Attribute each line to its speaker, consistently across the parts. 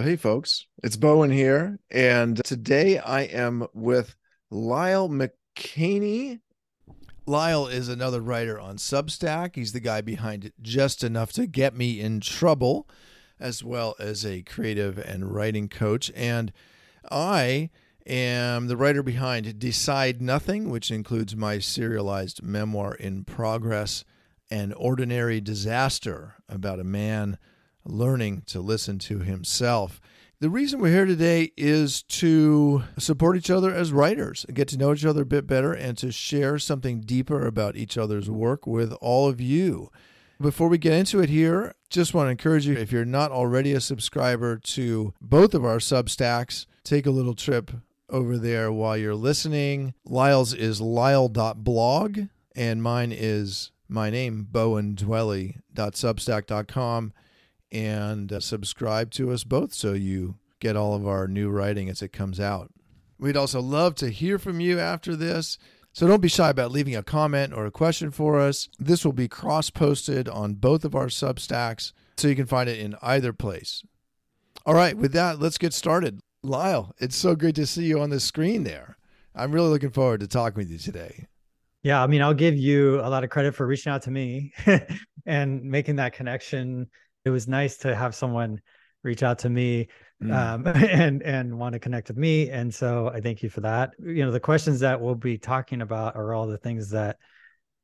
Speaker 1: Hey, folks, it's Bowen here. And today I am with Lyle McKeany. Lyle is another writer on Substack. He's the guy behind Just Enough to Get Me in Trouble, as well as a creative and writing coach. And I am the writer behind Decide Nothing, which includes my serialized memoir in progress, An Ordinary Disaster about a man learning to listen to himself. The reason we're here today is to support each other as writers, get to know each other a bit better, and to share something deeper about each other's work with all of you. Before we get into it here, just want to encourage you if you're not already a subscriber to both of our Substacks, take a little trip over there while you're listening. Lyle's is lyle.blog, and mine is my name, bowendwelle.substack.com and uh, subscribe to us both so you get all of our new writing as it comes out. We'd also love to hear from you after this. So don't be shy about leaving a comment or a question for us. This will be cross posted on both of our Substacks, so you can find it in either place. All right, with that, let's get started. Lyle, it's so great to see you on the screen there. I'm really looking forward to talking with you today.
Speaker 2: Yeah, I mean, I'll give you a lot of credit for reaching out to me and making that connection it was nice to have someone reach out to me mm. um, and and want to connect with me and so i thank you for that. You know the questions that we'll be talking about are all the things that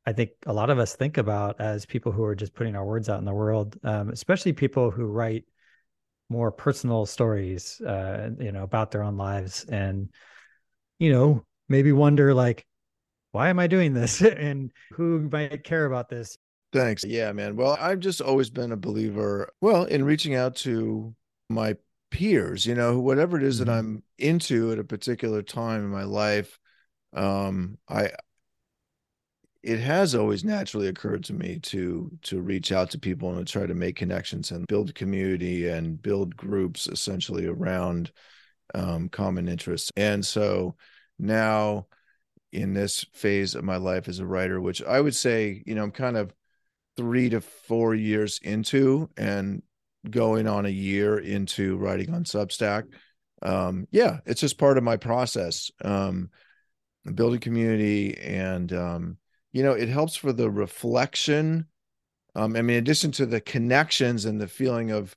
Speaker 2: i think a lot of us think about as people who are just putting our words out in the world um, especially people who write more personal stories uh, you know about their own lives and you know maybe wonder like why am i doing this? And who might care about this
Speaker 1: Thanks. Yeah, man. Well, I've just always been a believer, well, in reaching out to my peers, you know, whatever it is mm-hmm. that I'm into at a particular time in my life. Um, I it has always naturally occurred to me to to reach out to people and to try to make connections and build community and build groups essentially around um, common interests. And so now in this phase of my life as a writer, which I would say, you know, I'm kind of three to four years into and going on a year into writing on Substack. Um, yeah, it's just part of my process. Um, building community and um, you know, it helps for the reflection. Um, I mean, in addition to the connections and the feeling of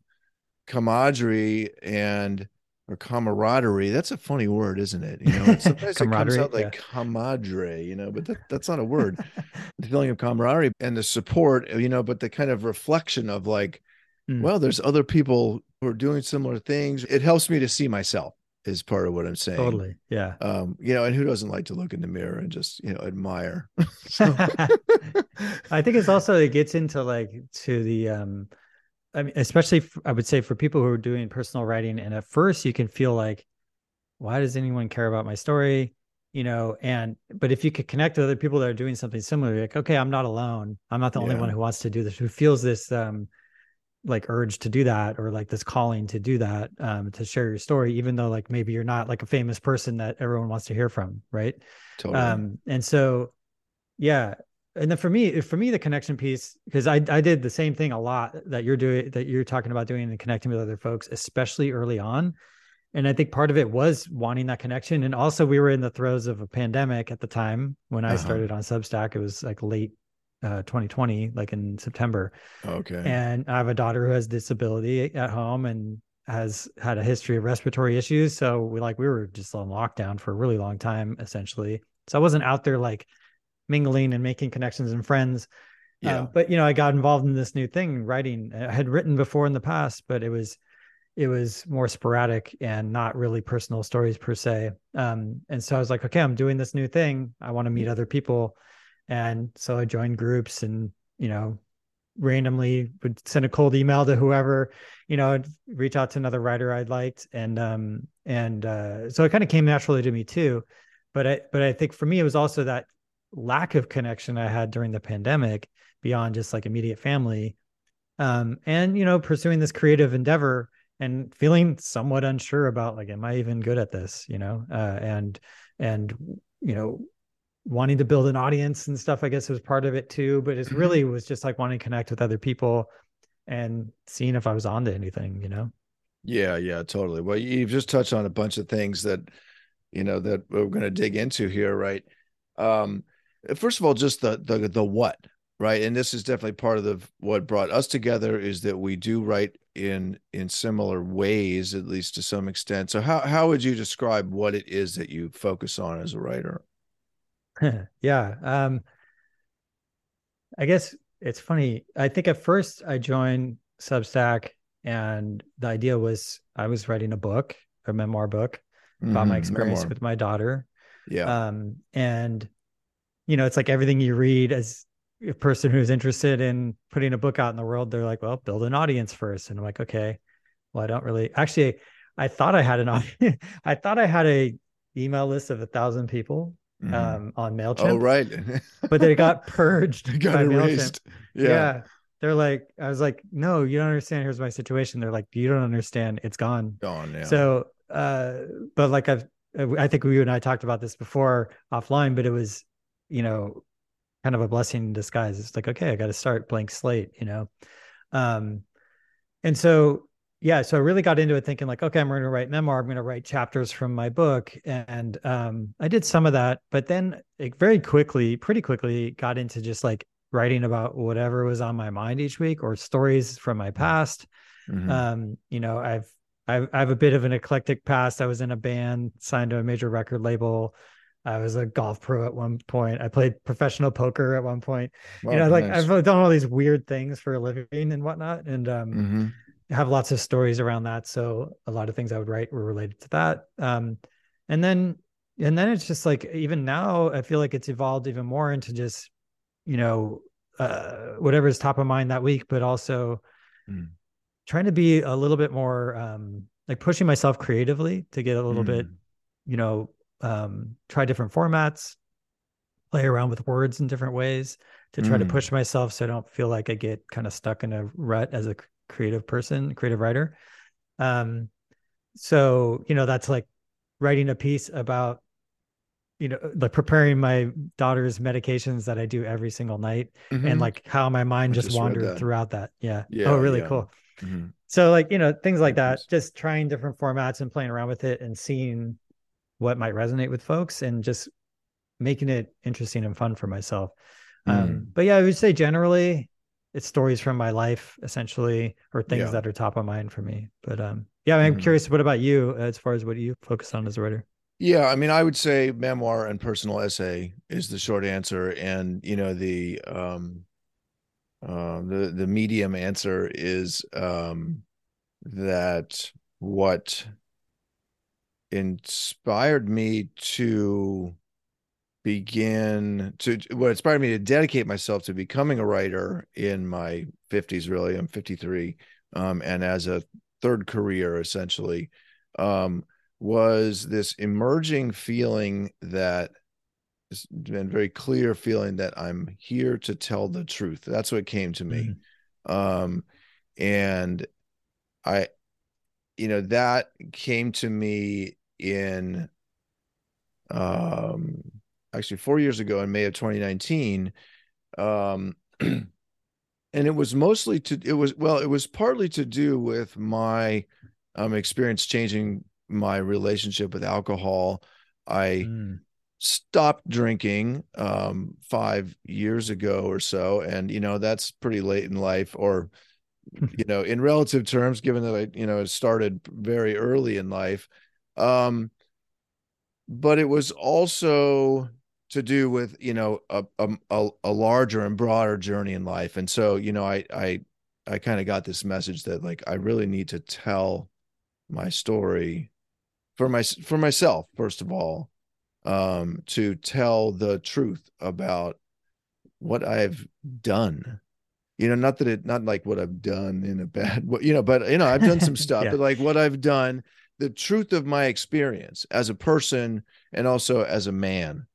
Speaker 1: camaraderie and or camaraderie. That's a funny word, isn't it? You know, sometimes it comes out like yeah. camaraderie, you know, but that, that's not a word. the feeling of camaraderie and the support, you know, but the kind of reflection of like, mm. well, there's other people who are doing similar things. It helps me to see myself is part of what I'm saying.
Speaker 2: Totally. Yeah.
Speaker 1: Um, you know, and who doesn't like to look in the mirror and just, you know, admire.
Speaker 2: I think it's also it gets into like to the um I mean, especially I would say for people who are doing personal writing, and at first you can feel like, why does anyone care about my story? You know, and but if you could connect with other people that are doing something similar, like, okay, I'm not alone. I'm not the yeah. only one who wants to do this, who feels this um like urge to do that or like this calling to do that um to share your story even though like maybe you're not like a famous person that everyone wants to hear from right totally. um and so yeah and then for me for me the connection piece because I, I did the same thing a lot that you're doing that you're talking about doing and connecting with other folks especially early on. And i think part of it was wanting that connection. And also we were in the throes of a pandemic at the time when i uh-huh. started on substack. It was like late uh, 2020 like in september.
Speaker 1: Okay.
Speaker 2: And i have a daughter who has disability at home and has had a history of respiratory issues. So we like we were just on lockdown for a really long time essentially. So i wasn't out there like mingling and making connections and friends. Yeah. Um, but you know, I got involved in this new thing, writing. I had written before in the past, but it was it was more sporadic and not really personal stories per se. Um, and so I was like, okay, I'm doing this new thing. I want to meet other people. And so I joined groups and, you know, randomly would send a cold email to whoever, you know, reach out to another writer I liked. And um, and uh, so it kind of came naturally to me too. But I but I think for me it was also that lack of connection I had during the pandemic beyond just like immediate family. Um, and you know, pursuing this creative endeavor and feeling somewhat unsure about like, am I even good at this? You know, uh, and and you know, wanting to build an audience and stuff. I guess was part of it too. But it mm-hmm. really was just like wanting to connect with other people and seeing if I was onto anything. You know.
Speaker 1: Yeah, yeah, totally. Well, you've just touched on a bunch of things that you know that we're going to dig into here, right? Um, first of all, just the the the what, right? And this is definitely part of the what brought us together is that we do write in in similar ways, at least to some extent. So, how how would you describe what it is that you focus on as a writer?
Speaker 2: yeah, um, I guess it's funny. I think at first I joined Substack, and the idea was I was writing a book, a memoir book about mm-hmm, my experience memoir. with my daughter.
Speaker 1: Yeah.
Speaker 2: Um, and you know, it's like everything you read as a person who's interested in putting a book out in the world, they're like, well, build an audience first. And I'm like, okay, well, I don't really actually I thought I had an audience. I thought I had a email list of a thousand people mm-hmm. um, on MailChimp.
Speaker 1: Oh, right.
Speaker 2: but they got purged.
Speaker 1: It got erased.
Speaker 2: Yeah. yeah. They're like, I was like, no, you don't understand. Here's my situation. They're like, you don't understand. It's gone.
Speaker 1: Gone. Yeah.
Speaker 2: So, uh, but like I've, I think you and I talked about this before offline, but it was, you know, kind of a blessing in disguise. It's like, okay, I got to start blank slate, you know? Um, and so yeah so i really got into it thinking like okay i'm going to write memoir i'm going to write chapters from my book and um, i did some of that but then like, very quickly pretty quickly got into just like writing about whatever was on my mind each week or stories from my past mm-hmm. um, you know I've, I've i have a bit of an eclectic past i was in a band signed to a major record label I was a golf pro at one point. I played professional poker at one point. you know, like nice. I've done all these weird things for a living and whatnot. And um, mm-hmm have lots of stories around that. So a lot of things I would write were related to that. Um, and then and then it's just like even now I feel like it's evolved even more into just you know uh, whatever is top of mind that week, but also mm. trying to be a little bit more um, like pushing myself creatively to get a little mm. bit you know um, try different formats, play around with words in different ways to try mm. to push myself so I don't feel like I get kind of stuck in a rut as a creative person, creative writer. Um, so you know that's like writing a piece about you know like preparing my daughter's medications that I do every single night mm-hmm. and like how my mind just, just wandered throughout that. Yeah. yeah oh, really yeah. cool. Mm-hmm. So like you know things like that, just trying different formats and playing around with it and seeing what might resonate with folks and just making it interesting and fun for myself. Mm. Um, but yeah, I would say generally it's stories from my life essentially or things yeah. that are top of mind for me but um yeah i'm mm-hmm. curious what about you as far as what you focus on as a writer
Speaker 1: yeah i mean i would say memoir and personal essay is the short answer and you know the um uh, the the medium answer is um that what inspired me to begin to what inspired me to dedicate myself to becoming a writer in my 50s really. I'm 53 um, and as a third career essentially um, was this emerging feeling that has been very clear feeling that i'm here to tell the truth. That's what came to me. Mm-hmm. um, and i you know that came to me in um actually four years ago in May of 2019. Um, and it was mostly to, it was, well, it was partly to do with my um, experience changing my relationship with alcohol. I mm. stopped drinking um, five years ago or so. And, you know, that's pretty late in life or, you know, in relative terms, given that I, you know, it started very early in life. Um, but it was also to do with you know a, a a larger and broader journey in life and so you know i i i kind of got this message that like i really need to tell my story for my for myself first of all um to tell the truth about what i've done you know not that it not like what i've done in a bad you know but you know i've done some stuff yeah. but like what i've done the truth of my experience as a person and also as a man.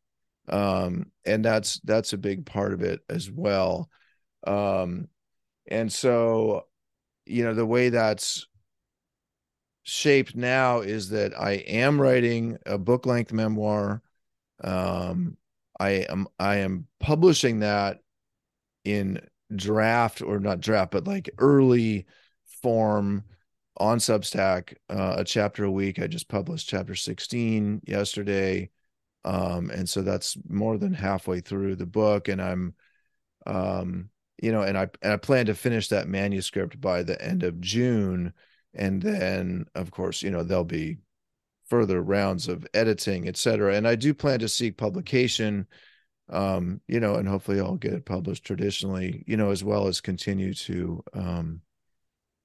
Speaker 1: Um, and that's that's a big part of it as well. Um, and so you know the way that's shaped now is that i am writing a book length memoir. Um, i am i am publishing that in draft or not draft but like early form on Substack, uh, a chapter a week. I just published chapter 16 yesterday. Um, and so that's more than halfway through the book. And I'm, um, you know, and I, and I plan to finish that manuscript by the end of June. And then, of course, you know, there'll be further rounds of editing, et cetera. And I do plan to seek publication, um, you know, and hopefully I'll get it published traditionally, you know, as well as continue to, um,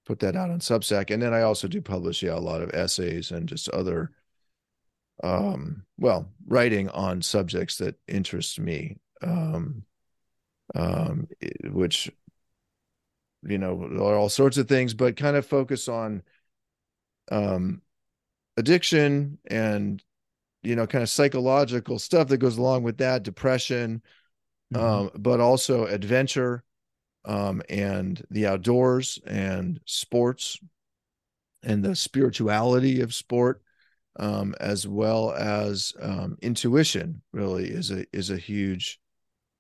Speaker 1: put that out on Substack. And then I also do publish, yeah, a lot of essays and just other, um, well, writing on subjects that interest me, um, um, which, you know, are all sorts of things, but kind of focus on, um, addiction and, you know, kind of psychological stuff that goes along with that, depression, mm-hmm. um, but also adventure, um, and the outdoors and sports and the spirituality of sport um, as well as um, intuition really is a is a huge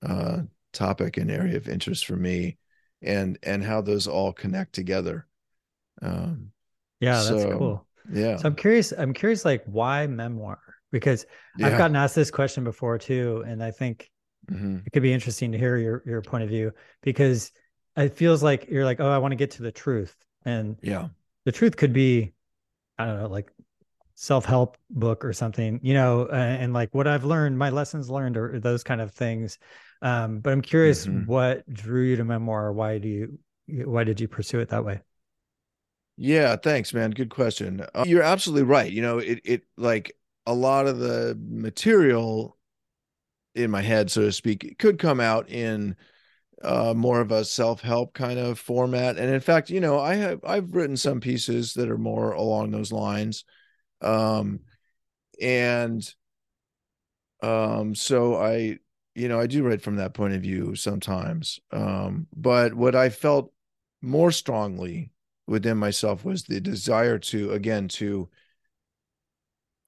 Speaker 1: uh, topic and area of interest for me and and how those all connect together. Um,
Speaker 2: yeah that's so, cool.
Speaker 1: yeah.
Speaker 2: So i'm curious i'm curious like why memoir? Because yeah. i've gotten asked this question before too and i think Mm-hmm. It could be interesting to hear your your point of view because it feels like you're like, oh, I want to get to the truth, and
Speaker 1: yeah,
Speaker 2: the truth could be, I don't know, like self help book or something, you know, and, and, like what I've learned, my lessons learned, or those kind of things. Um, but I'm curious, mm-hmm. what drew you to memoir? Why do you? Why did you pursue it that way?
Speaker 1: Yeah, thanks, man. Good question. Uh, you're absolutely right. You know, it it like a lot of the material in my head, so to speak, could come out in uh, more of a self-help kind of format. And in fact, you know, I have I've written some pieces that are more along those lines. Um, and um, so I, you know, I do write from that point of view sometimes. Um, but what I felt more strongly within myself was the desire to again to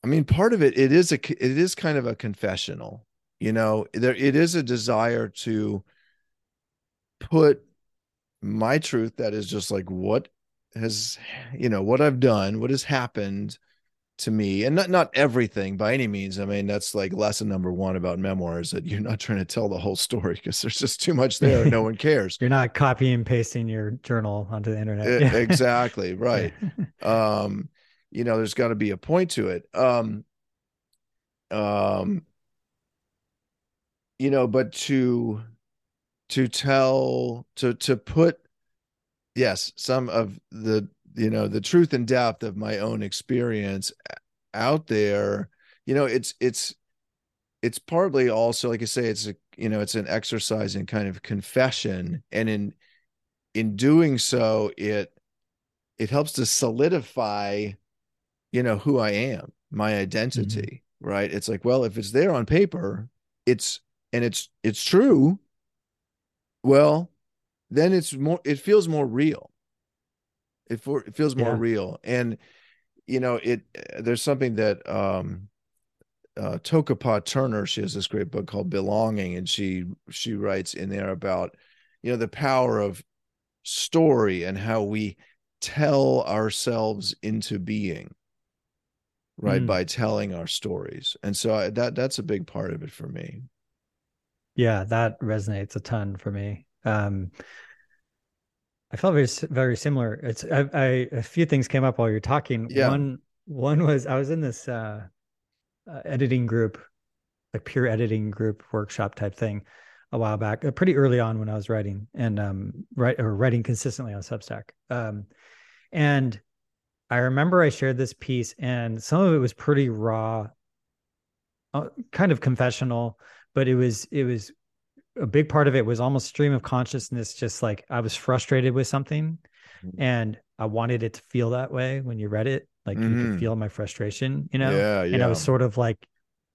Speaker 1: I mean, part of it, it is a, it is kind of a confessional you know there it is a desire to put my truth that is just like what has you know what i've done what has happened to me and not not everything by any means. I mean that's like lesson number one about memoirs that you're not trying to tell the whole story because there's just too much there no one cares.
Speaker 2: You're not copying and pasting your journal onto the internet.
Speaker 1: It, exactly right. Um you know there's got to be a point to it. Um um you know but to to tell to to put yes some of the you know the truth and depth of my own experience out there you know it's it's it's partly also like i say it's a you know it's an exercise in kind of confession and in in doing so it it helps to solidify you know who i am my identity mm-hmm. right it's like well if it's there on paper it's and it's it's true well then it's more it feels more real it, for, it feels more yeah. real and you know it there's something that um uh Toko-pa Turner she has this great book called belonging and she she writes in there about you know the power of story and how we tell ourselves into being right mm. by telling our stories and so I, that that's a big part of it for me
Speaker 2: yeah, that resonates a ton for me. Um, I felt very very similar. It's I, I, a few things came up while you're talking. Yeah. One one was I was in this uh, uh, editing group, like peer editing group workshop type thing, a while back, uh, pretty early on when I was writing and um write or writing consistently on Substack. Um, and I remember I shared this piece, and some of it was pretty raw, uh, kind of confessional but it was it was a big part of it was almost stream of consciousness just like i was frustrated with something mm-hmm. and i wanted it to feel that way when you read it like mm-hmm. you could mm-hmm. feel my frustration you know
Speaker 1: yeah, yeah.
Speaker 2: and i was sort of like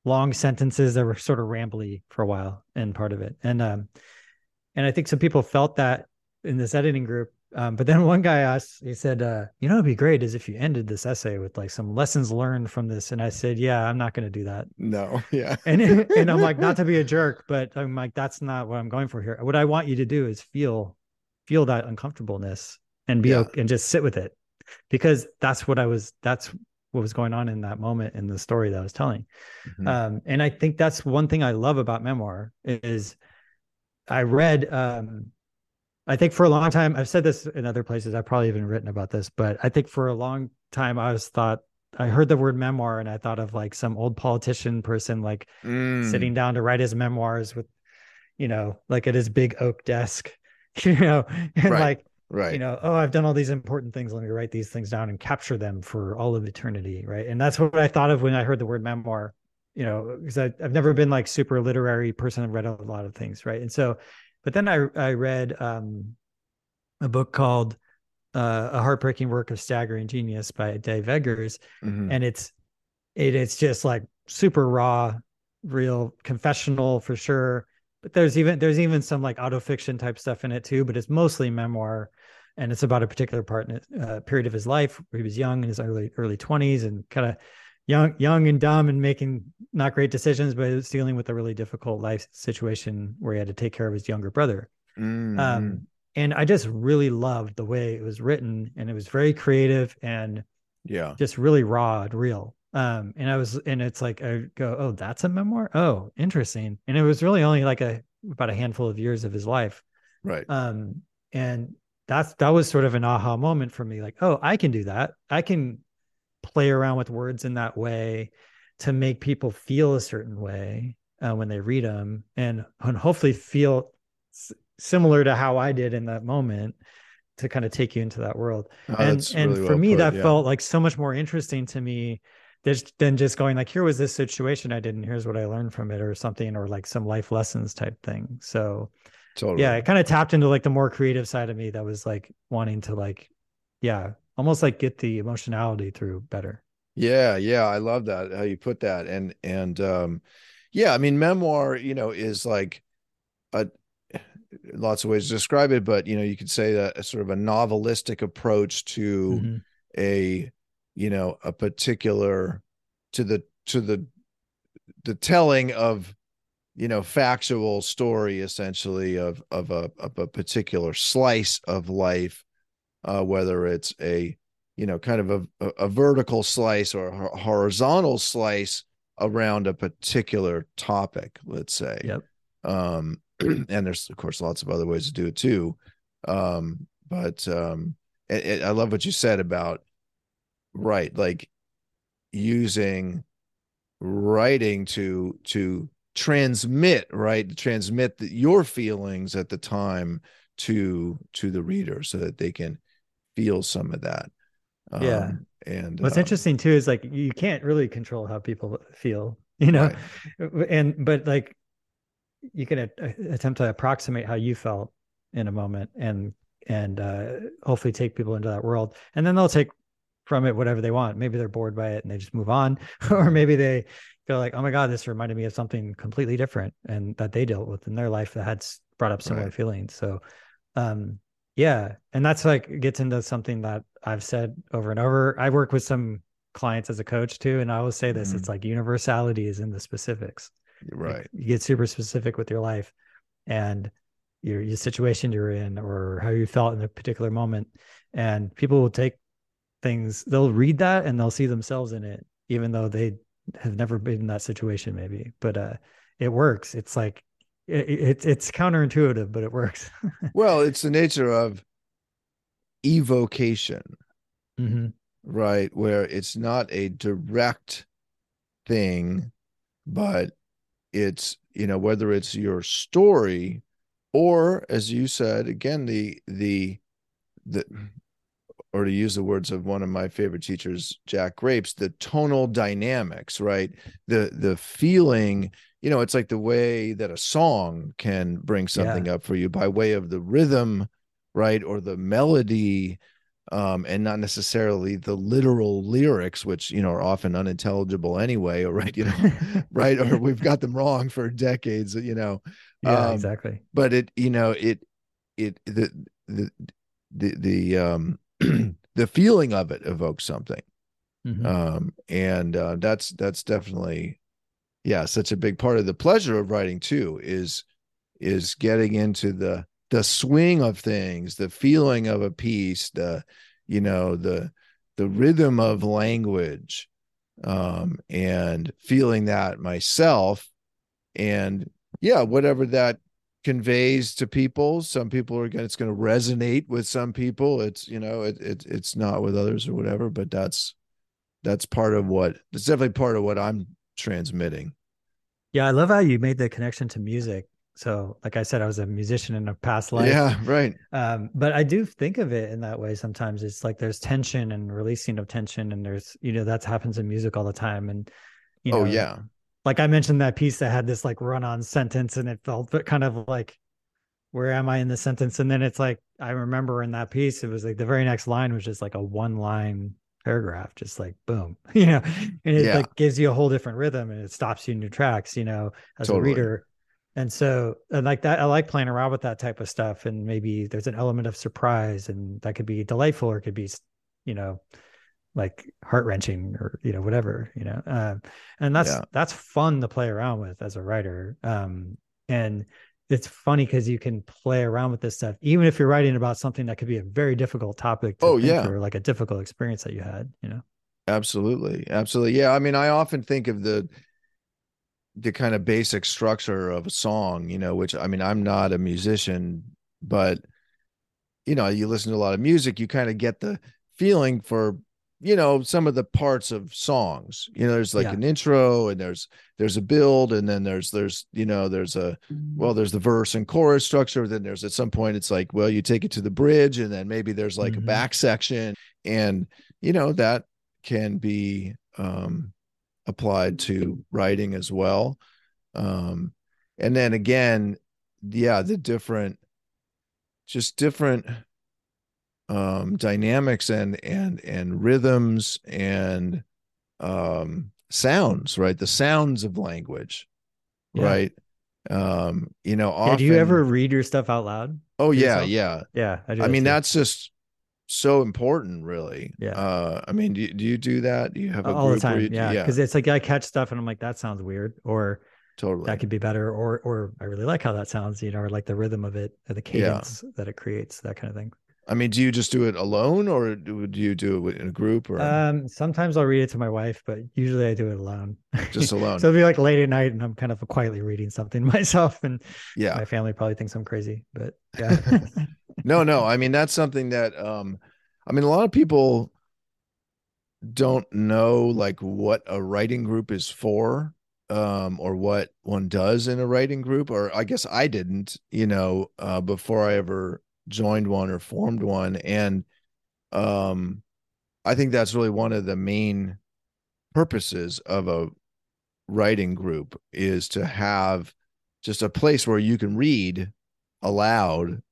Speaker 2: long sentences that were sort of rambly for a while and part of it and um and i think some people felt that in this editing group um, but then one guy asked, he said, uh, you know, it'd be great is if you ended this essay with like some lessons learned from this. And I said, yeah, I'm not going to do that.
Speaker 1: No. Yeah.
Speaker 2: and, and I'm like, not to be a jerk, but I'm like, that's not what I'm going for here. What I want you to do is feel, feel that uncomfortableness and be, yeah. okay, and just sit with it. because that's what I was that's what was going on in that moment in the story that I was telling. Mm-hmm. Um, and I think that's one thing I love about memoir is I read um, I think for a long time, I've said this in other places, I've probably even written about this, but I think for a long time I was thought I heard the word memoir and I thought of like some old politician person like mm. sitting down to write his memoirs with, you know, like at his big oak desk, you know, and right. like
Speaker 1: right
Speaker 2: you know oh i've done all these important things let me write these things down and capture them for all of eternity right and that's what i thought of when i heard the word memoir you know because I, have never been like super literary person i've read a lot of things right and so but then i i read um a book called uh, a heartbreaking work of staggering genius by dave eggers mm-hmm. and it's it, it's just like super raw real confessional for sure but there's even there's even some like autofiction type stuff in it too but it's mostly memoir and it's about a particular part in, uh, period of his life where he was young in his early early 20s and kind of young young and dumb and making not great decisions but was dealing with a really difficult life situation where he had to take care of his younger brother mm-hmm. um, and i just really loved the way it was written and it was very creative and
Speaker 1: yeah
Speaker 2: just really raw and real um, and I was, and it's like, I go, oh, that's a memoir. Oh, interesting. And it was really only like a, about a handful of years of his life.
Speaker 1: Right.
Speaker 2: Um, and that's, that was sort of an aha moment for me. Like, oh, I can do that. I can play around with words in that way to make people feel a certain way uh, when they read them and, and hopefully feel s- similar to how I did in that moment to kind of take you into that world. Oh, and and really for well me, put, that yeah. felt like so much more interesting to me than just going like, here was this situation I did, and here's what I learned from it, or something, or like some life lessons type thing. So, totally. yeah, it kind of tapped into like the more creative side of me that was like wanting to like, yeah, almost like get the emotionality through better.
Speaker 1: Yeah, yeah, I love that how you put that, and and um, yeah, I mean, memoir, you know, is like a lots of ways to describe it, but you know, you could say that a sort of a novelistic approach to mm-hmm. a you know a particular to the to the the telling of you know factual story essentially of of a of a particular slice of life uh whether it's a you know kind of a a vertical slice or a horizontal slice around a particular topic let's say.
Speaker 2: Yep.
Speaker 1: Um and there's of course lots of other ways to do it too. Um but um it, it, i love what you said about right like using writing to to transmit right transmit the, your feelings at the time to to the reader so that they can feel some of that
Speaker 2: yeah
Speaker 1: um, and
Speaker 2: what's um, interesting too is like you can't really control how people feel you know right. and but like you can a- attempt to approximate how you felt in a moment and and uh hopefully take people into that world and then they'll take from it whatever they want. Maybe they're bored by it and they just move on, or maybe they feel like, oh my god, this reminded me of something completely different and that they dealt with in their life that had brought up similar right. feelings. So, um, yeah, and that's like gets into something that I've said over and over. I work with some clients as a coach too, and I always say this: mm-hmm. it's like universality is in the specifics.
Speaker 1: Right. Like
Speaker 2: you get super specific with your life and your your situation you're in or how you felt in a particular moment, and people will take things they'll read that and they'll see themselves in it even though they have never been in that situation maybe but uh it works it's like it, it it's counterintuitive but it works.
Speaker 1: Well it's the nature of evocation.
Speaker 2: Mm-hmm.
Speaker 1: right where it's not a direct thing but it's you know whether it's your story or as you said again the the the or to use the words of one of my favorite teachers jack grapes the tonal dynamics right? The the feeling you know it's like the way that a song can bring something yeah. up for you by way of the rhythm right or the melody um, and not necessarily the literal lyrics, which you know are often unintelligible anyway, or right, you know, right, or we've got them wrong for decades, you know.
Speaker 2: Yeah, um, exactly.
Speaker 1: But it, you know, it, it, the, the, the, the, um, the feeling of it evokes something mm-hmm. um, and uh, that's that's definitely yeah such a big part of the pleasure of writing too is is getting into the the swing of things the feeling of a piece the you know the the rhythm of language um and feeling that myself. And yeah whatever that conveys to people some people are going it's going to resonate with some people. It's you know it, it it's not with others or whatever but that's that's part of what it's definitely part of what i'm transmitting.
Speaker 2: Yeah i love how you made the connection to music. So like i said i was a musician in a past life.
Speaker 1: Yeah right.
Speaker 2: Um but i do think of it in that way sometimes. It's like there's tension and releasing of tension and there's you know that happens in music all the time. And you
Speaker 1: oh
Speaker 2: know
Speaker 1: yeah.
Speaker 2: like I mentioned that piece that had this like run on sentence and it felt kind of like where am I in the sentence? And then it's like I remember in that piece, it was like the very next line was just like a one line paragraph, just like boom, you know, and it
Speaker 1: Yeah.
Speaker 2: like gives you a whole different rhythm and it stops you in your tracks, you know, as
Speaker 1: Totally.
Speaker 2: a reader. And so and like that, I like playing around with that type of stuff. And maybe there's an element of surprise and that could be delightful or it could be, you know, like heart wrenching or you know whatever you know um, and that's
Speaker 1: Yeah.
Speaker 2: that's fun to play around with as a writer um, and it's funny because you can play around with this stuff even if you're writing about something that could be a very difficult topic to
Speaker 1: Oh, yeah.
Speaker 2: through, like a difficult experience that you had you know
Speaker 1: Absolutely. Absolutely. Yeah. I mean, I often think of the the kind of basic structure of a song, you know, which I mean, I'm not a musician, but you know, you listen to a lot of music, you kind of get the feeling for, you know, some of the parts of songs. You know, there's like
Speaker 2: Yeah.
Speaker 1: an intro and there's there's a build and then there's there's, you know, there's a well, there's the verse and chorus structure. Then there's at some point it's like, well, you take it to the bridge, and then maybe there's like
Speaker 2: Mhm.
Speaker 1: a back section, and you know that can be um, applied to writing as well. Um, and then again, yeah, the different, just different um, dynamics and and and rhythms and um, sounds, right? The sounds of language,
Speaker 2: Yeah.
Speaker 1: right? Um, you know,
Speaker 2: Yeah, do you ever read your stuff out loud
Speaker 1: Oh yeah,
Speaker 2: yourself?
Speaker 1: yeah.
Speaker 2: yeah i,
Speaker 1: I mean,
Speaker 2: too.
Speaker 1: that's just so important, really.
Speaker 2: Yeah.
Speaker 1: Uh, I mean, do you, do you do that? Do you have a
Speaker 2: all the time
Speaker 1: you,
Speaker 2: yeah
Speaker 1: yeah,
Speaker 2: because it's like i catch stuff and i'm like that sounds weird or
Speaker 1: totally.
Speaker 2: that could be better or or i really like how that sounds you know or like the rhythm of it or the cadence that it creates that kind of thing
Speaker 1: I mean, do you just do it alone, or do, you do it in a group, or
Speaker 2: um sometimes i'll read it to my wife but usually i do it alone
Speaker 1: just alone?
Speaker 2: so it'll be like late at night and i'm kind of quietly reading something myself and
Speaker 1: yeah.
Speaker 2: my family probably thinks i'm crazy but yeah
Speaker 1: no, no. I mean, that's something that um, I mean, a lot of people don't know like what a writing group is for, um, or what one does in a writing group, or I guess I didn't, you know, uh, before I ever joined one or formed one, and um, I think that's really one of the main purposes of a writing group is to have just a place where you can read aloud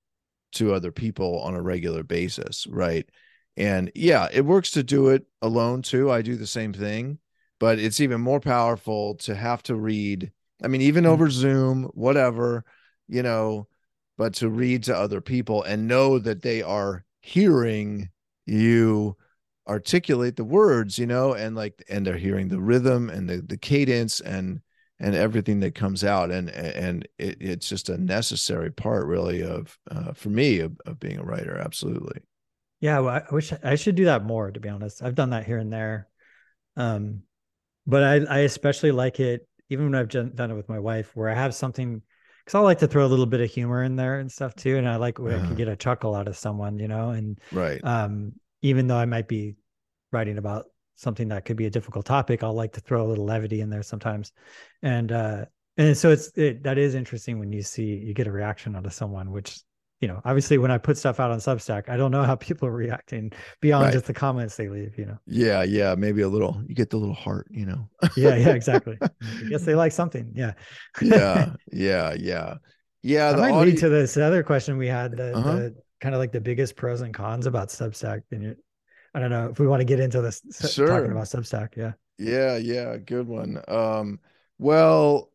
Speaker 1: to other people on a regular basis, right? And yeah, it works to do it alone too. I do the same thing, but it's even more powerful to have to read. I mean, even over Zoom, whatever, you know, but to read to other people and know that they are hearing you articulate the words, you know, and like, and they're hearing the rhythm and the, the cadence and, and everything that comes out. And and it, it's just a necessary part really of uh, for me of, of being a writer. Absolutely.
Speaker 2: Yeah well, i wish i should do that more to be honest. I've done that here and there. Um but i i especially like it even when i've done done it with my wife where i have something because i like to throw a little bit of humor in there and stuff too and i like when i
Speaker 1: Uh-huh.
Speaker 2: can get a chuckle out of someone you know and
Speaker 1: right
Speaker 2: um even though i might be writing about something that could be a difficult topic i'll like to throw a little levity in there sometimes and uh and so it's it, that is interesting when you see you get a reaction out of someone which you know obviously when i put stuff out on substack i don't know how people are reacting beyond
Speaker 1: Right.
Speaker 2: just the comments they leave you know?
Speaker 1: Yeah yeah maybe a little you get the little heart you know?
Speaker 2: Yeah yeah exactly. I guess they like something yeah.
Speaker 1: Yeah yeah yeah. Yeah
Speaker 2: that
Speaker 1: the
Speaker 2: might lead to this other question we had the,
Speaker 1: Uh-huh.
Speaker 2: the kind of like the biggest pros and cons about substack and you i don't know if we want to get into this
Speaker 1: Sure.
Speaker 2: talking about substack yeah.
Speaker 1: Yeah yeah good one. Um well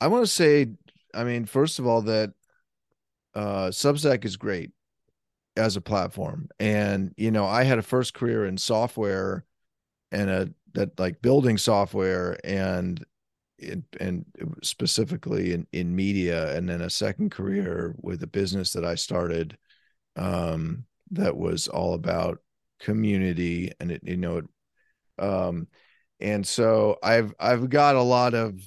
Speaker 1: i want to say i mean first of all that uh substack is great as a platform. And you know i had a first career in software and a that like building software and in, and specifically in in media and then a second career with a business that i started um that was all about community and it you know it um and so i've i've got a lot of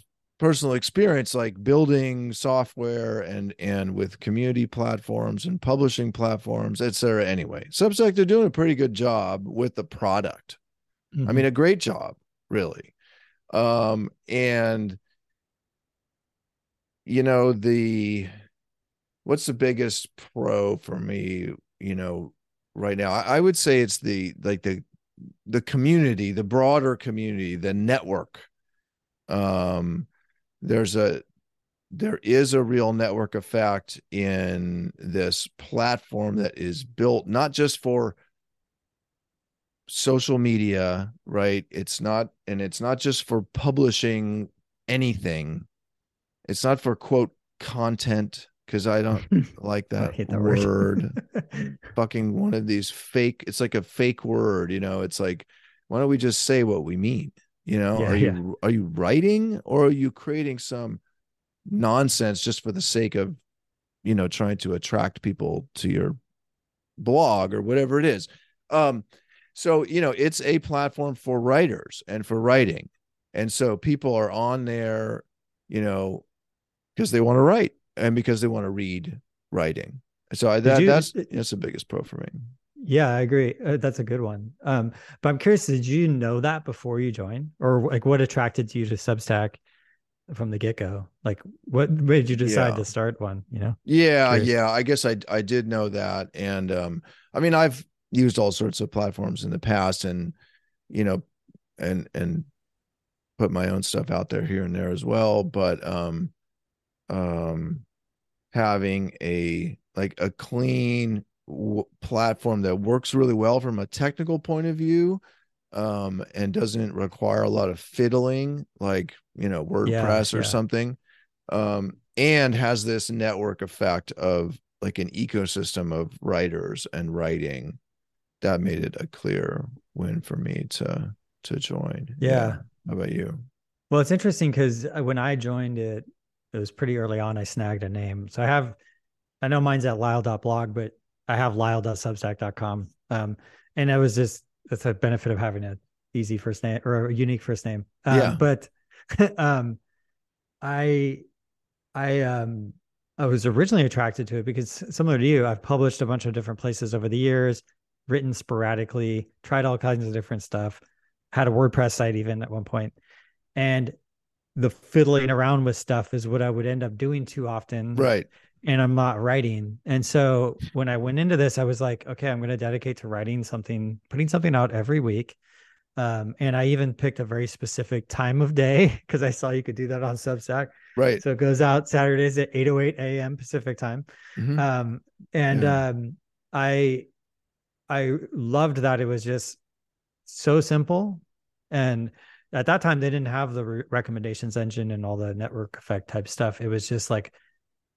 Speaker 1: personal experience like building software and and with community platforms and publishing platforms etc anyway substack they're doing a pretty good job with the product. Mm-hmm. i mean a great job really. Um and you know the what's the biggest pro for me you know right now? I, I would say it's the like the the community the broader community the network. Um there's a there is a real network effect in this platform that is built not just for social media right? It's not and it's not just for publishing anything. It's not for quote content because i don't like that, that word, word. fucking one of these fake it's like a fake word you know? It's like why don't we just say what we mean you know, yeah, are you yeah. are you writing or are you creating some nonsense just for the sake of, you know, trying to attract people to your blog or whatever it is? Um, so you know, it's a platform for writers and for writing, and so people are on there, you know, because they want to write and because they want to read writing. So I, that, you, that's that's the biggest pro for me.
Speaker 2: Yeah, I agree. Uh, that's a good one. Um, but I'm curious, did you know that before you joined, or like what attracted you to Substack from the get go? Like, what made you decide yeah. to start one? You know?
Speaker 1: Yeah, curious. yeah. I guess I I did know that, and um, I mean, I've used all sorts of platforms in the past, and you know, and and put my own stuff out there here and there as well. But um, um, having a like a clean w- platform that works really well from a technical point of view um, and doesn't require a lot of fiddling like you know wordpress yeah, or yeah. something um, and has this network effect of like an ecosystem of writers and writing that made it a clear win for me to to join
Speaker 2: yeah, yeah.
Speaker 1: how about you
Speaker 2: well it's interesting because uh, when i joined it it was pretty early on i snagged a name so i have i know mine's at lyle.blog but I have lyle.substack.com. Um, and that was just, that's a benefit of having an easy first name or a unique first name. Um, yeah. But, um, I, I, um, I was originally attracted to it because similar to you, I've published a bunch of different places over the years, written sporadically, tried all kinds of different stuff, had a WordPress site even at one point. And the fiddling around with stuff is what I would end up doing too often.
Speaker 1: Right
Speaker 2: and I'm not writing. And so when I went into this, I was like, okay, I'm going to dedicate to writing something, putting something out every week. Um, and I even picked a very specific time of day because I saw you could do that on Substack.
Speaker 1: Right.
Speaker 2: So it goes out Saturdays at 8:08 a.m. Pacific time. Mm-hmm. Um, and yeah. um, I I loved that it was just so simple. And at that time, they didn't have the re- recommendations engine and all the network effect type stuff. It was just like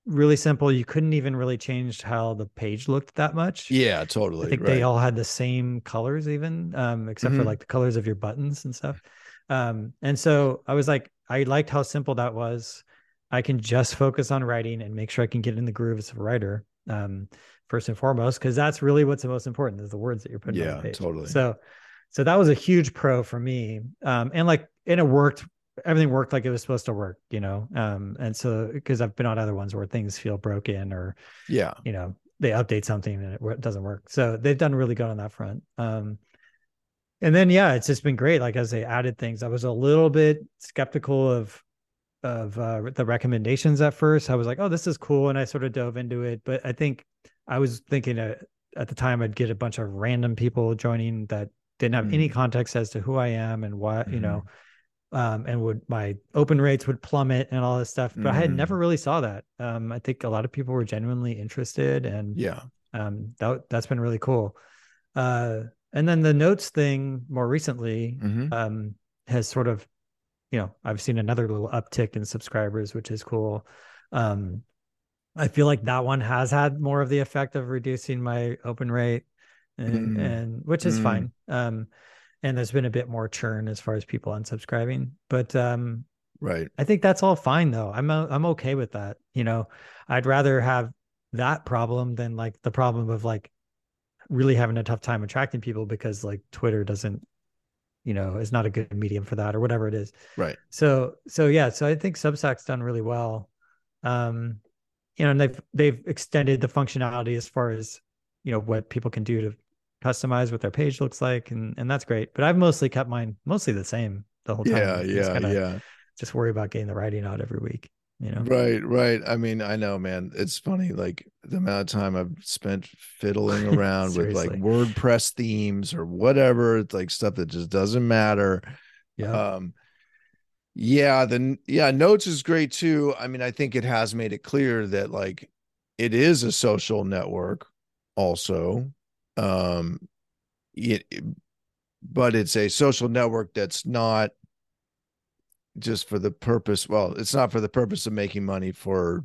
Speaker 2: really simple. You couldn't even really change how the page looked that much.
Speaker 1: Yeah, totally.
Speaker 2: I think right. they all had the same colors, even um, except mm-hmm. for like the colors of your buttons and stuff. Um, and so I was like, I liked how simple that was. I can just focus on writing and make sure I can get in the groove as a writer. Um, first and foremost, because that's really what's the most important is the words that you're putting yeah, on the page.
Speaker 1: Totally.
Speaker 2: So so that was a huge pro for me. Um, and like and it worked everything worked like it was supposed to work, you know. Um, and so because I've been on other ones where things feel broken or
Speaker 1: yeah,
Speaker 2: you know, they update something and it doesn't work. So they've done really good on that front. Um, and then yeah, it's just been great. Like as they added things, I was a little bit skeptical of of uh, the recommendations at first. I was like, oh, this is cool, and I sort of dove into it. But I think I was thinking uh, at the time I'd get a bunch of random people joining that didn't have mm. any context as to who I am and what mm. you know mm-hmm um, and would my open rates would plummet and all this stuff. But mm. I had never mm. really saw that. Um, I think a lot of people were genuinely interested, and
Speaker 1: yeah,
Speaker 2: um, that that's been really cool. Uh, and then the notes thing more recently mm-hmm. um, has sort of, you know, I've seen another little uptick in subscribers, which is cool. Um, I feel like that one has had more of the effect of reducing my open rate, and, mm. and which is mm. fine. Um, and there's been a bit more churn as far as people unsubscribing but um
Speaker 1: right
Speaker 2: i think that's all fine though i'm i'm okay with that you know i'd rather have that problem than like the problem of like really having a tough time attracting people because like Twitter doesn't, you know, is not a good medium for that or whatever it is.
Speaker 1: Right.
Speaker 2: So so yeah, so I think Substack's done really well. Um, you know, and they've they've extended the functionality as far as you know what people can do to customize what their page looks like, and and that's great. But I've mostly kept mine mostly the same the whole time.
Speaker 1: Yeah, yeah, yeah.
Speaker 2: Just worry about getting the writing out every week you know?
Speaker 1: Right right. I mean i know man. It's funny like the amount of time i've spent fiddling around with like wordpress themes or whatever it's like stuff that just doesn't matter.
Speaker 2: Yeah
Speaker 1: um yeah then yeah notes is great too. I mean i think it has made it clear that like it is a social network also um it, but it's a social network that's not just for the purpose well it's not for the purpose of making money for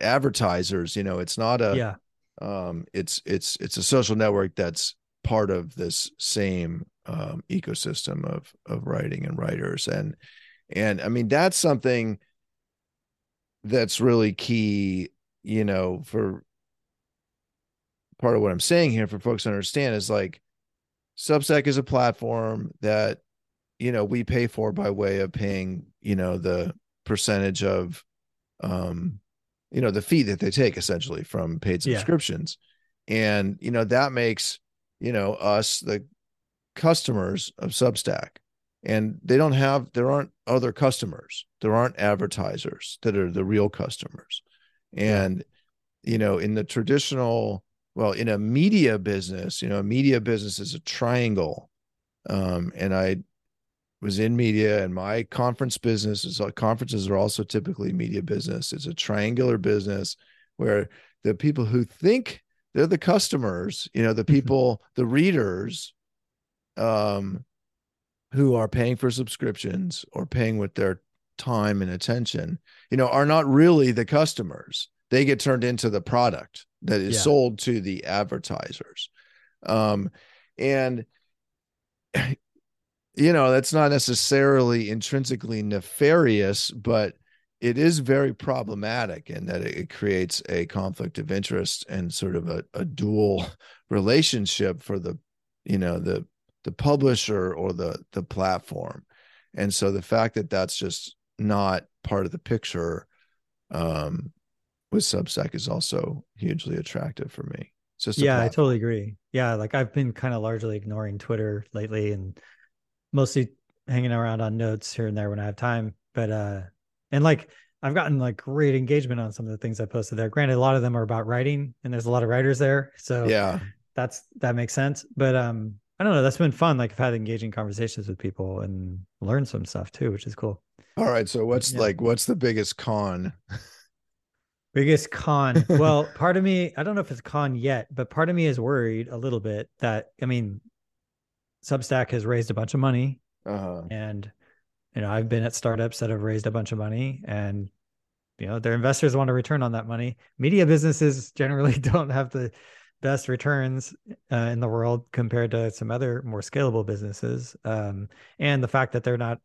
Speaker 1: advertisers you know it's not a
Speaker 2: yeah.
Speaker 1: um it's it's it's a social network that's part of this same um ecosystem of of writing and writers. And and i mean that's something that's really key you know for part of what i'm saying here for folks to understand is like substack is a platform that you know we pay for by way of paying you know the percentage of um you know the fee that they take essentially from paid subscriptions yeah. and you know that makes you know us the customers of substack and they don't have there aren't other customers there aren't advertisers that are the real customers and yeah. you know in the traditional well in a media business you know a media business is a triangle um and i was in media and my conference business is uh, conferences are also typically media business it's a triangular business where the people who think they're the customers you know the mm-hmm. people the readers um who are paying for subscriptions or paying with their time and attention you know are not really the customers they get turned into the product that is yeah. sold to the advertisers um and you know that's not necessarily intrinsically nefarious but it is very problematic in that it creates a conflict of interest and sort of a, a dual relationship for the you know the the publisher or the the platform and so the fact that that's just not part of the picture um with substack is also hugely attractive for me
Speaker 2: it's just yeah i totally agree yeah like i've been kind of largely ignoring twitter lately and mostly hanging around on notes here and there when I have time. But uh and like I've gotten like great engagement on some of the things I posted there. Granted, a lot of them are about writing and there's a lot of writers there. So
Speaker 1: yeah,
Speaker 2: that's that makes sense. But um I don't know, that's been fun. Like I've had engaging conversations with people and learned some stuff too, which is cool.
Speaker 1: All right. So what's yeah. like what's the biggest con?
Speaker 2: biggest con. well, part of me, I don't know if it's con yet, but part of me is worried a little bit that I mean, Substack has raised a bunch of money,
Speaker 1: uh-huh.
Speaker 2: and you know I've been at startups that have raised a bunch of money, and you know their investors want to return on that money. Media businesses generally don't have the best returns uh, in the world compared to some other more scalable businesses, um, and the fact that they're not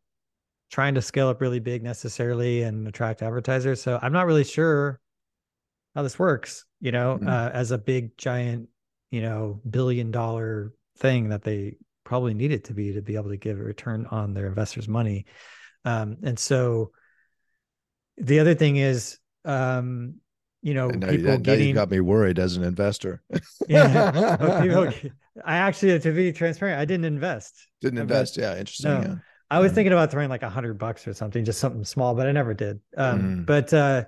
Speaker 2: trying to scale up really big necessarily and attract advertisers. So I'm not really sure how this works. You know, mm-hmm. uh, as a big giant, you know, billion dollar thing that they probably need it to be to be able to give a return on their investors' money. Um, and so the other thing is, um, you know,
Speaker 1: now, people now getting, you got me worried as an investor.
Speaker 2: yeah, people, I actually, to be transparent, I didn't invest.
Speaker 1: Didn't invest. yeah, interesting. No. Yeah.
Speaker 2: I was thinking about throwing like a hundred bucks or something, just something small, but I never did. Um, mm. But uh,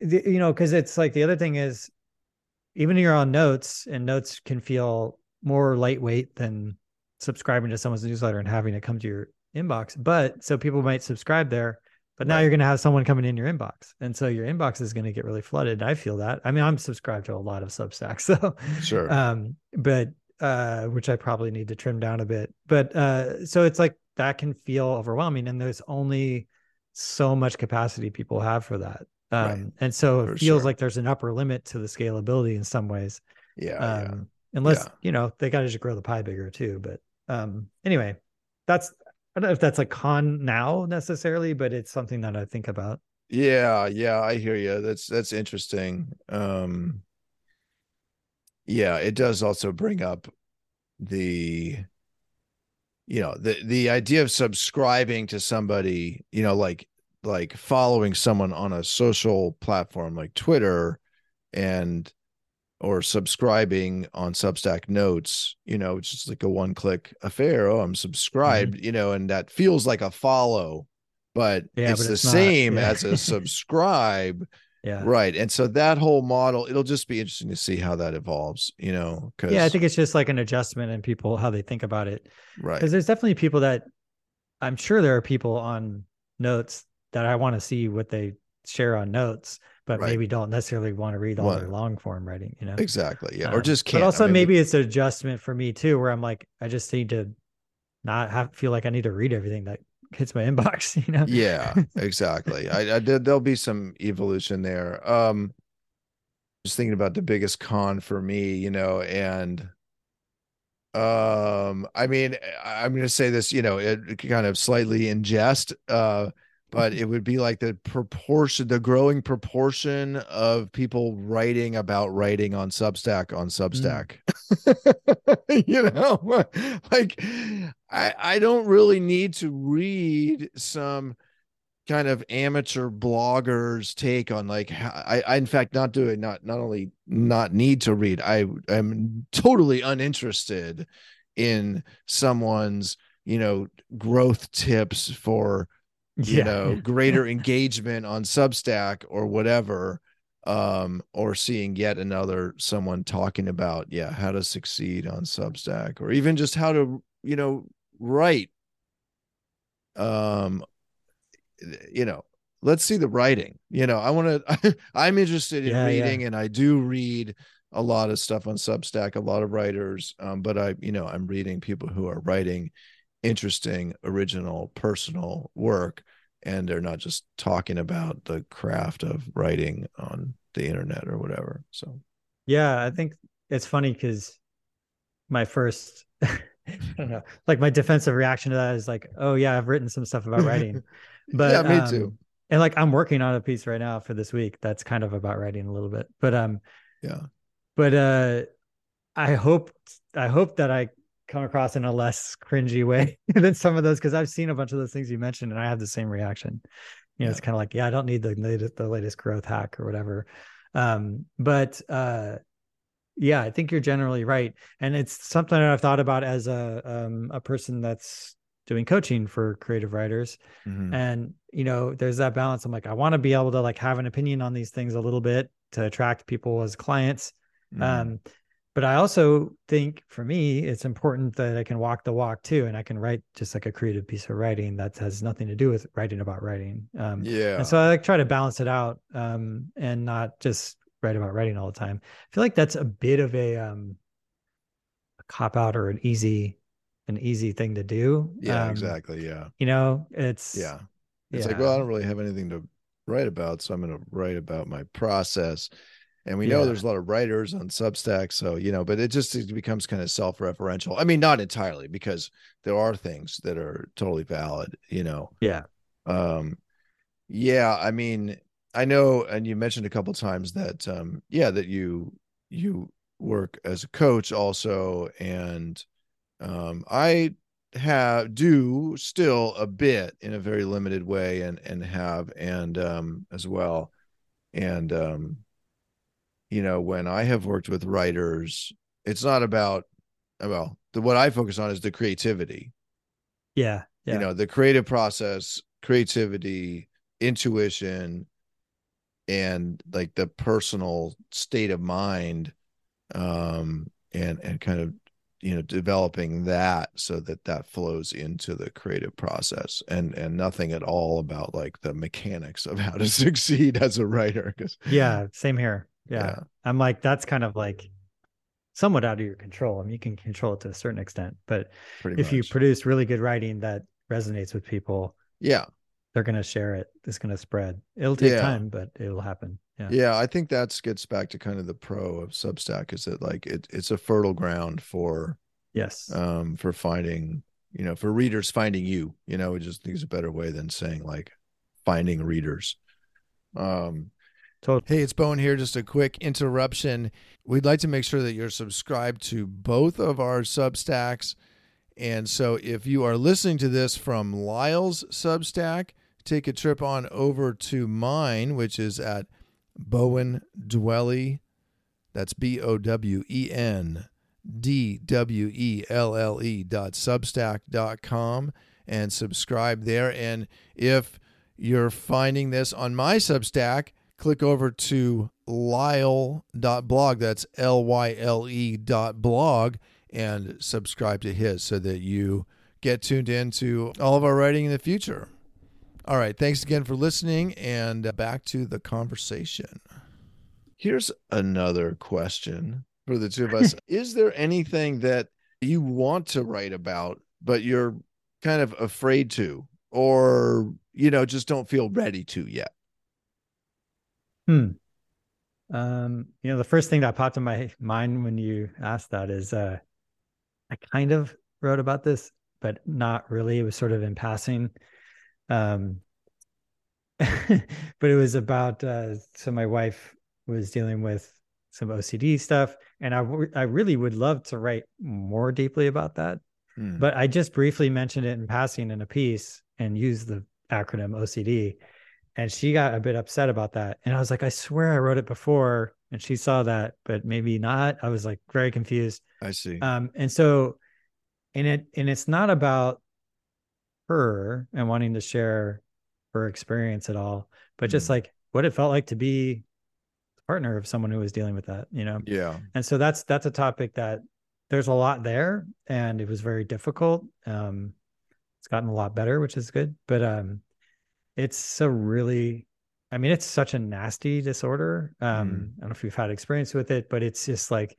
Speaker 2: the, you know, because it's like the other thing is, even you're on notes, and notes can feel more lightweight than subscribing to someone's newsletter and having it come to your inbox. But so people might subscribe there, but now right. you're going to have someone coming in your inbox. And so your inbox is going to get really flooded. I feel that. I mean, I'm subscribed to a lot of Substacks. So,
Speaker 1: sure.
Speaker 2: Um, but, uh, which I probably need to trim down a bit. But, uh, so it's like that can feel overwhelming. And there's only so much capacity people have for that. Um, right. and so for it feels sure. like there's an upper limit to the scalability in some ways.
Speaker 1: Yeah. Um, yeah
Speaker 2: unless yeah. you know they got to just grow the pie bigger too but um anyway that's i don't know if that's a con now necessarily but it's something that i think about
Speaker 1: yeah yeah i hear you that's that's interesting um yeah, it does also bring up the you know the the idea of subscribing to somebody you know like like following someone on a social platform like twitter and or subscribing on substack notes you know it's just like a one click affair. Oh i'm subscribed mm-hmm. you know and that feels like a follow but yeah, it's but the it's same yeah. as a subscribe.
Speaker 2: Yeah.
Speaker 1: Right and so that whole model it'll just be interesting to see how that evolves you know
Speaker 2: because yeah i think it's just like an adjustment in people how they think about it.
Speaker 1: Right.
Speaker 2: Because there's definitely people that i'm sure there are people on notes that i want to see what they share on notes but right. maybe don't necessarily want to read all their long form writing you know?
Speaker 1: Exactly yeah um, or just can't
Speaker 2: but also I mean, maybe it's an adjustment for me too where i'm like i just need to not have feel like i need to read everything that hits my inbox you know?
Speaker 1: Yeah exactly I, I did there'll be some evolution there um just thinking about the biggest con for me you know and um i mean i'm going to say this you know it kind of slightly in jest uh but it would be like the proportion the growing proportion of people writing about writing on substack on substack. Mm. you know? Like i i don't really need to read some kind of amateur bloggers take on like I, I in fact not do it not not only not need to read i am totally uninterested in someone's you know growth tips for you yeah. know greater engagement on substack or whatever um or seeing yet another someone talking about yeah how to succeed on substack or even just how to you know write um you know let's see the writing you know i want to i'm interested in yeah, reading yeah. and i do read a lot of stuff on substack a lot of writers um, but i you know i'm reading people who are writing interesting, original, personal work. And they're not just talking about the craft of writing on the internet or whatever. So,
Speaker 2: yeah, I think it's funny because my first, I don't know, like my defensive reaction to that is like, oh, yeah, I've written some stuff about writing. But
Speaker 1: yeah, me um, too.
Speaker 2: And like I'm working on a piece right now for this week that's kind of about writing a little bit. But um
Speaker 1: yeah.
Speaker 2: But uh I hope I hope that I come across in a less cringy way than some of those because I've seen a bunch of those things you mentioned and I have the same reaction. You know, yeah. it's kind of like, yeah, I don't need the latest, the latest growth hack or whatever. Um, but uh, yeah, I think you're generally right, and it's something that I've thought about as a um, a person that's doing coaching for creative writers, mm-hmm. and you know, there's that balance. I'm like, I want to be able to like have an opinion on these things a little bit to attract people as clients. Mm-hmm. Um, but I also think for me, it's important that I can walk the walk too, and I can write just like a creative piece of writing that has nothing to do with writing about writing. Um,
Speaker 1: yeah.
Speaker 2: And so I like try to balance it out um, and not just write about writing all the time. I feel like that's a bit of a, um, a cop out or an easy, an easy thing to do.
Speaker 1: Yeah, um, exactly. Yeah.
Speaker 2: You know, it's
Speaker 1: yeah. It's yeah. like, well, I don't really have anything to write about, so I'm going to write about my process and we know there's a lot of writers on substack so you know but it just it becomes kind of self-referential. I mean not entirely because there are things that are totally valid you know?
Speaker 2: Yeah.
Speaker 1: Um yeah i mean i know and you mentioned a couple times that um yeah that you you work as a coach also and um i have do still a bit in a very limited way and and have and um as well. And um you know, when I have worked with writers, it's not about well, the what I focus on is the creativity.
Speaker 2: Yeah, yeah.
Speaker 1: You know, the creative process, creativity, intuition, and like the personal state of mind, um, and and kind of you know developing that so that that flows into the creative process and and nothing at all about like the mechanics of how to succeed as a writer because
Speaker 2: yeah same here yeah. yeah. I'm like, that's kind of like somewhat out of your control. I mean, you can control it to a certain extent, but Pretty if much. you produce really good writing that resonates with people,
Speaker 1: yeah,
Speaker 2: they're going to share it. It's going to spread. It'll take yeah. time, but it'll happen. Yeah.
Speaker 1: Yeah. I think that gets back to kind of the pro of Substack is that like it, it's a fertile ground for,
Speaker 2: yes,
Speaker 1: um, for finding, you know, for readers finding you, you know, it just it's a better way than saying like finding readers. Um,
Speaker 2: Totally.
Speaker 1: Hey, it's Bowen here. Just a quick interruption. We'd like to make sure that you're subscribed to both of our Substacks. And so if you are listening to this from Lyle's Substack, take a trip on over to mine, which is at Bowen Dwelle. That's B O W E N D W E L L E dot substack dot com and subscribe there. And if you're finding this on my Substack, click over to lyle.blog. That's L Y L E dot blog and subscribe to his so that you get tuned into all of our writing in the future. All right. Thanks again for listening and uh, back to the conversation. Here's another question for the two of us. Is there anything that you want to write about, but you're kind of afraid to, or, you know, just don't feel ready to yet?
Speaker 2: Hmm. Um, you know, the first thing that popped in my mind when you asked that is uh I kind of wrote about this, but not really. It was sort of in passing. Um but it was about uh so my wife was dealing with some OCD stuff and I I really would love to write more deeply about that.
Speaker 1: Hmm.
Speaker 2: But I just briefly mentioned it in passing in a piece and used the acronym OCD and she got a bit upset about that and i was like i swear i wrote it before and she saw that but maybe not i was like very confused
Speaker 1: I see.
Speaker 2: um and so and it and it's not about her and wanting to share her experience at all but just
Speaker 1: Mm.
Speaker 2: like what it felt like to be the partner of someone who was dealing with that you know
Speaker 1: yeah.
Speaker 2: and so that's that's a topic that there's a lot there and it was very difficult um it's gotten a lot better which is good but um it's a really i mean it's such a nasty disorder um
Speaker 1: Mm.
Speaker 2: i don't know if you've had experience with it but it's just like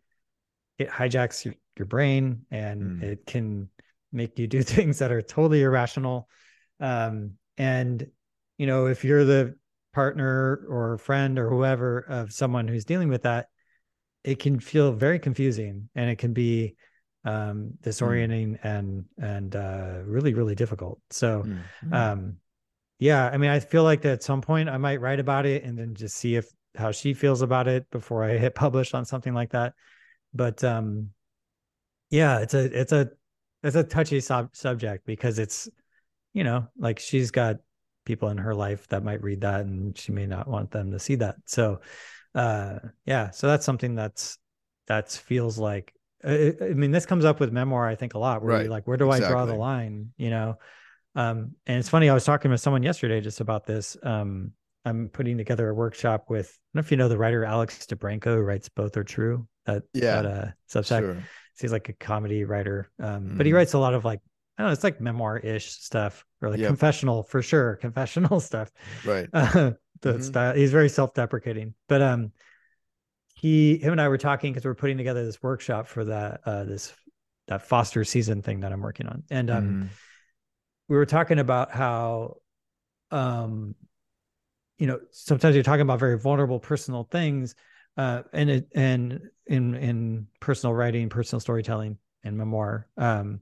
Speaker 2: it hijacks your, your brain and
Speaker 1: Mm.
Speaker 2: it can make you do things that are totally irrational um and you know if you're the partner or friend or whoever of someone who's dealing with that it can feel very confusing and it can be um disorienting and and uh really really difficult so
Speaker 1: Mm. Mm.
Speaker 2: um yeah i mean i feel like at some point i might write about it and then just see if how she feels about it before i hit publish on something like that. But um yeah it's a it's a it's a touchy sub- subject because it's you know like she's got people in her life that might read that and she may not want them to see that. So uh yeah so that's something that's that's feels like i, I mean this comes up with memoir i think a lot where
Speaker 1: Right.
Speaker 2: you're like where do i draw the line? You know um and it's funny i was talking with someone yesterday just about this um i'm putting together a workshop with i don't know if you know the writer alex Dobrenko who writes both are true that
Speaker 1: Yeah.
Speaker 2: that uh substack
Speaker 1: Sure.
Speaker 2: he's like a comedy writer um but he
Speaker 1: Mhm.
Speaker 2: writes a lot of like i don't know it's like memoir-ish stuff or like
Speaker 1: Yep.
Speaker 2: confessional for sure confessional stuff
Speaker 1: Right.
Speaker 2: uh, the
Speaker 1: Mhm.
Speaker 2: style he's very self-deprecating but um he him and i were talking because we're putting together this workshop for that uh this that foster season thing that i'm working on and um
Speaker 1: Mhm.
Speaker 2: We were talking about how um you know sometimes you're talking about very vulnerable personal things uh and it and in in personal writing personal storytelling and memoir um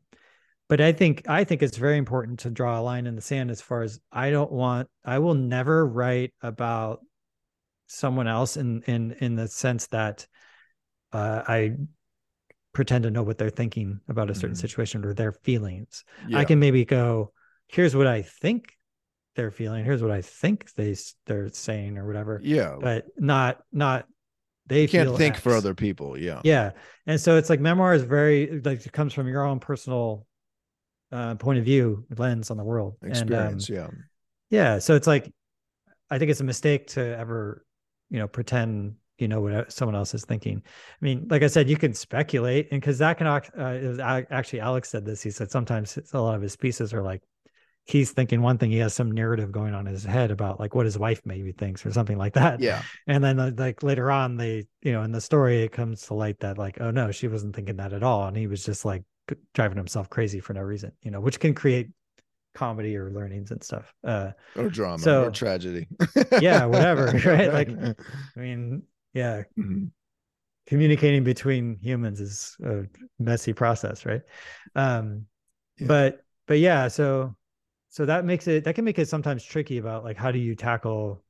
Speaker 2: but i think i think it's very important to draw a line in the sand as far as i don't want i will never write about someone else in in in the sense that uh i pretend to know what they're thinking about a certain
Speaker 1: Mhm.
Speaker 2: situation or their feelings
Speaker 1: Yeah.
Speaker 2: I can maybe go, here's what I think they're feeling. Here's what I think they they're saying or whatever,
Speaker 1: yeah.
Speaker 2: but not not they
Speaker 1: you can't
Speaker 2: feel
Speaker 1: think for other people. Yeah.
Speaker 2: Yeah, and so it's like memoir is very like it comes from your own personal uh, point of view lens on the world
Speaker 1: Experience.
Speaker 2: And,
Speaker 1: yeah.
Speaker 2: um, yeah, so it's like I think it's a mistake to ever you know pretend you know what someone else is thinking. I mean, like I said, you can speculate, and because that can uh, was actually Alex said this. He said sometimes a lot of his pieces are like he's thinking one thing, he has some narrative going on in his head about like what his wife maybe thinks or something like that.
Speaker 1: Yeah.
Speaker 2: And then uh, like later on, they you know in the story it comes to light that like oh no, she wasn't thinking that at all, and he was just like driving himself crazy for no reason, you know, which can create comedy or learnings and stuff. Uh,
Speaker 1: Or drama
Speaker 2: So-
Speaker 1: or tragedy.
Speaker 2: Yeah, whatever, right? Like- I mean, yeah,
Speaker 1: Mhm.
Speaker 2: communicating between humans is a messy process right um
Speaker 1: Yeah.
Speaker 2: but but yeah so so that makes it that can make it sometimes tricky about like how do you tackle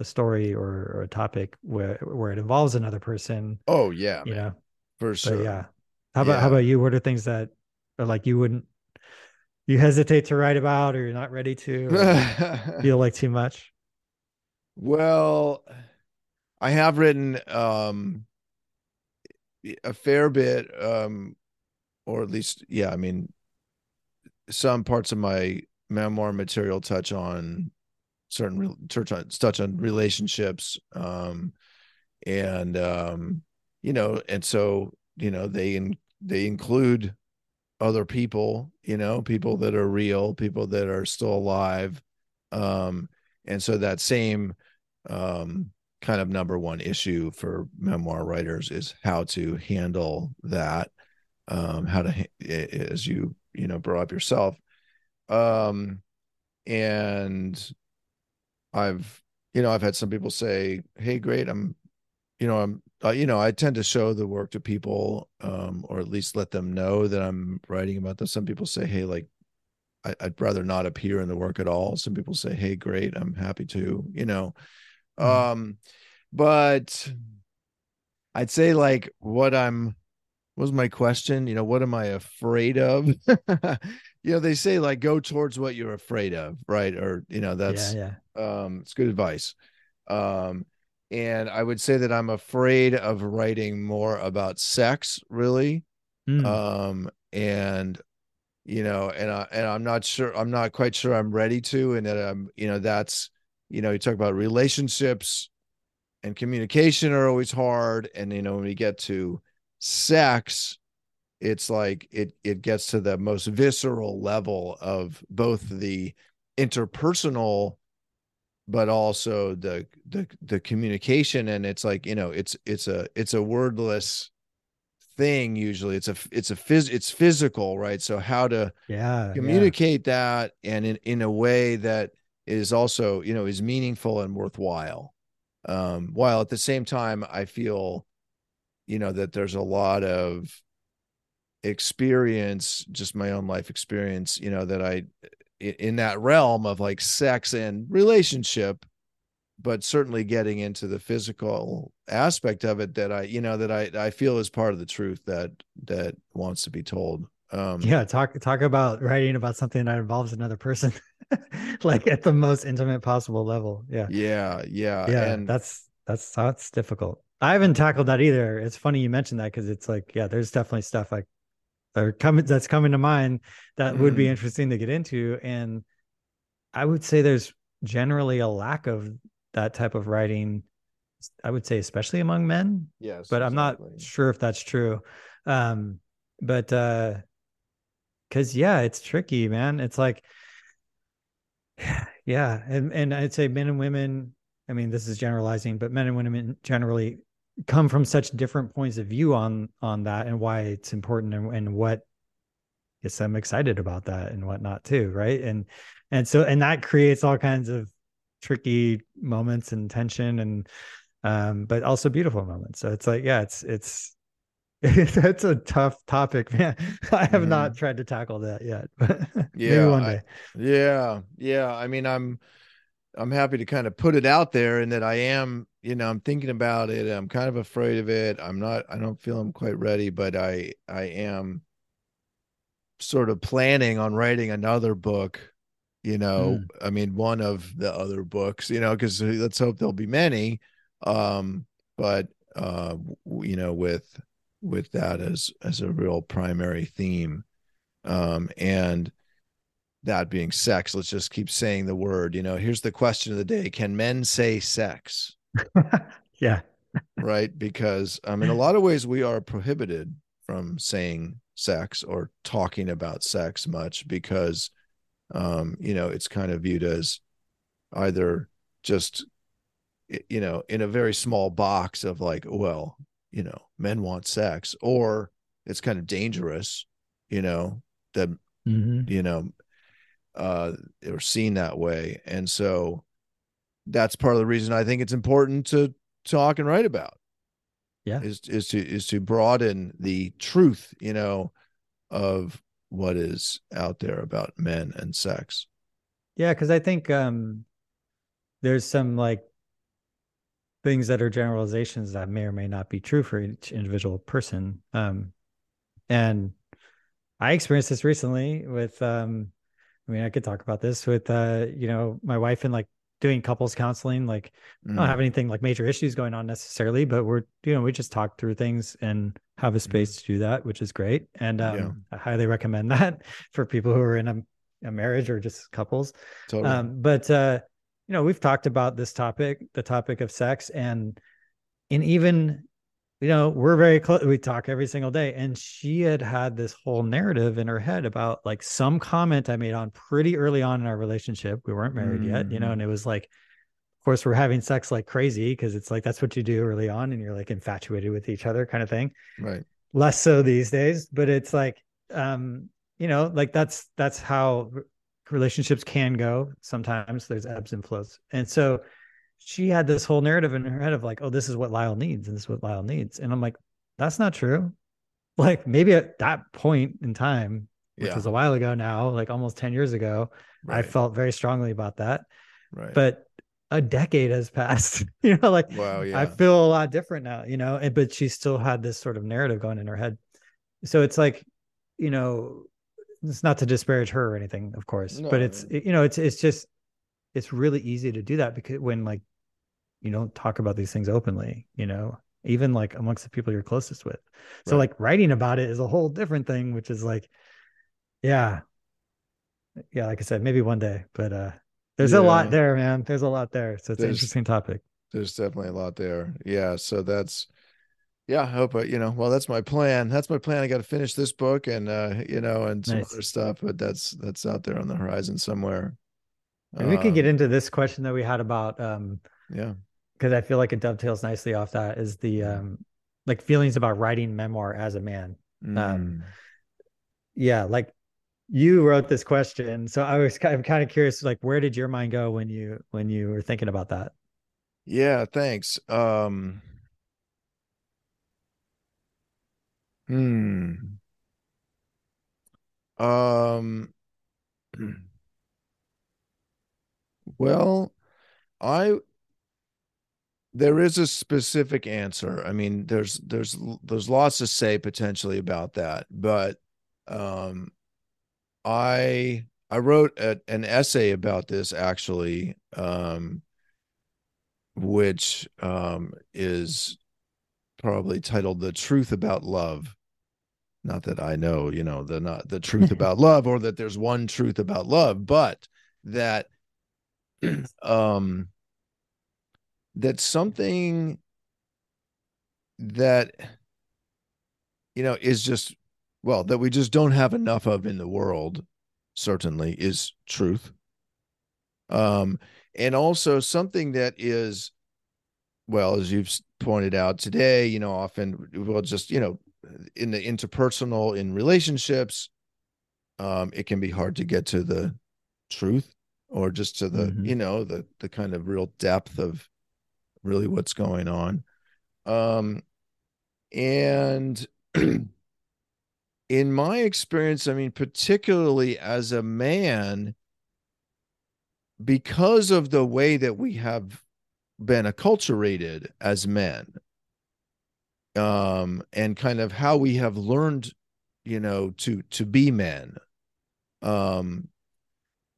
Speaker 2: a story or, or a topic where where it involves another person.
Speaker 1: Oh yeah,
Speaker 2: you know,
Speaker 1: for sure.
Speaker 2: But yeah. How about
Speaker 1: Yeah.
Speaker 2: how about you? What are things that are like you wouldn't you hesitate to write about or you're not ready to feel like too much?
Speaker 1: Well, I have written um a fair bit um or at least yeah, I mean some parts of my memoir material touch on certain touch on touch on relationships um and um you know and so you know they in, they include other people you know people that are real people that are still alive um and so that same um kind of number one issue for memoir writers is how to handle that um how to as you you know brought up yourself um and i've you know i've had some people say hey great i'm you know i'm uh, you know i tend to show the work to people um or at least let them know that i'm writing about this some people say hey like I, i'd rather not appear in the work at all. Some people say hey great i'm happy to you know?
Speaker 2: Mhm.
Speaker 1: um but i'd say like what i'm what was my question? You know what am i afraid of you know they say like go towards what you're afraid of right or you know that's
Speaker 2: yeah, yeah.
Speaker 1: um it's good advice um and i would say that i'm afraid of writing more about sex really
Speaker 2: Mm.
Speaker 1: um and you know and i and i'm not sure i'm not quite sure i'm ready to and that i'm you know that's you know you talk about relationships and communication are always hard and you know when we get to sex it's like it it gets to the most visceral level of both the interpersonal but also the the the communication and it's like you know it's it's a it's a wordless thing usually it's a it's a phys it's physical right so how to
Speaker 2: yeah. yeah.
Speaker 1: communicate that and in, in a way that is also you know is meaningful and worthwhile um while at the same time i feel you know that there's a lot of experience just my own life experience you know that i in that realm of like sex and relationship but certainly getting into the physical aspect of it that i you know that i i feel is part of the truth that that wants to be told um
Speaker 2: Yeah, talk talk about writing about something that involves another person, like at the most intimate possible level. Yeah,
Speaker 1: yeah yeah
Speaker 2: yeah,
Speaker 1: and
Speaker 2: that's that's that's difficult. I haven't tackled that either. It's funny you mentioned that because it's like, yeah, there's definitely stuff like or coming that's coming to mind that would be
Speaker 1: Mm.
Speaker 2: interesting to get into, and I would say there's generally a lack of that type of writing. I would say, especially among men,
Speaker 1: yes
Speaker 2: but I'm not sure if that's true. Um, but uh, because yeah, it's tricky, man. It's like, yeah, and and I'd say men and women. I mean, this is generalizing, but men and women generally come from such different points of view on on that and why it's important and, and what gets them excited about that and whatnot too, right? And and so and that creates all kinds of tricky moments and tension and um but also beautiful moments so it's like yeah it's it's that's a tough topic man i have not tried to tackle that yet
Speaker 1: Yeah,
Speaker 2: one
Speaker 1: I- Yeah, yeah. I mean, I'm I'm happy to kind of put it out there and that I am, you know, I'm thinking about it. I'm kind of afraid of it. I'm not I don't feel I'm quite ready, but I I am sort of planning on writing another book, you know. I mean, one of the other books, you know, because let's hope there'll be many. Um, but uh, you know, with with that as as a real primary theme. Um, and that being sex, let's just keep saying the word. You know, here's the question of the day Can men say sex?
Speaker 2: yeah
Speaker 1: Right. Because um, in a lot of ways, we are prohibited from saying sex or talking about sex much because, um, you know, it's kind of viewed as either just, you know, in a very small box of like, well, you know, men want sex, or it's kind of dangerous, you know, that
Speaker 2: Mhm.
Speaker 1: you know uh or seen that way and so that's part of the reason i think it's important to talk and write about
Speaker 2: Yeah.
Speaker 1: is is to is to broaden the truth you know of what is out there about men and sex
Speaker 2: yeah because i think um there's some like things that are generalizations that may or may not be true for each individual person. Um, and I experienced this recently with, um, I mean, I could talk about this with, uh, you know, my wife and like doing couples counseling. Like, mm. I don't have mm. anything like major issues going on necessarily, but we're, you know, we just talk through things and have a space mm. to do that, which is great. And um, yeah. I highly recommend that for people who are in a, a marriage or just couples. Totally. Um, but, uh, you know, we've talked about this topic, the topic of sex, and and even, you know, we're very close. We talk every single day, and she had had this whole narrative in her head about like some comment I made on pretty early on in our relationship. We weren't married mm. yet, you know, and it was like, of course, we're having sex like crazy because it's like that's what you do early on, and you're like infatuated with each other, kind of thing.
Speaker 1: Right.
Speaker 2: Less so these days, but it's like, um, you know, like that's that's how relationships can go sometimes there's ebbs and flows and so she had this whole narrative in her head of like oh this is what lyle needs and this is what lyle needs and i'm like that's not true like maybe at that point in time which yeah. was a while ago now like almost 10 years ago right. i felt very strongly about that right but a decade has passed you know like wow yeah. i feel a lot different now you know and, but she still had this sort of narrative going in her head so it's like you know it's not to disparage her or anything, of course, no, but it's you know it's it's just it's really easy to do that because when like you don't talk about these things openly, you know, even like amongst the people you're closest with. So right. like writing about it is a whole different thing, which is like, yeah, yeah, like I said, maybe one day, but uh, there's yeah. a lot there, man. There's a lot there, so it's there's, an interesting topic.
Speaker 1: There's definitely a lot there. Yeah, so that's yeah, I hope, uh, you know, well, that's my plan. That's my plan. I got to finish this book and, uh, you know, and some nice. other stuff, but that's, that's out there on the horizon somewhere.
Speaker 2: And we could get um, into this question that we had about, um,
Speaker 1: yeah,
Speaker 2: because I feel like it dovetails nicely off that is the, um, like feelings about writing memoir as a man. Um, mm. Um, yeah, like you wrote this question. So I was kind of, kind of curious, like, where did your mind go when you, when you were thinking about that?
Speaker 1: Yeah, thanks. Um, Hmm. Um. Well, I there is a specific answer. I mean, there's there's there's lots to say potentially about that, but um, I I wrote a, an essay about this actually, um, which um, is probably titled "The Truth About Love." not that I know, you know, the not the truth about love or that there's one truth about love, but that um that something that you know is just well that we just don't have enough of in the world certainly is truth. Um and also something that is well as you've pointed out today you know often well just you know in the interpersonal in relationships um it can be hard to get to the truth or just to the mm-hmm. you know the the kind of real depth of really what's going on um and in my experience i mean particularly as a man because of the way that we have been acculturated as men um, and kind of how we have learned, you know, to to be men, um,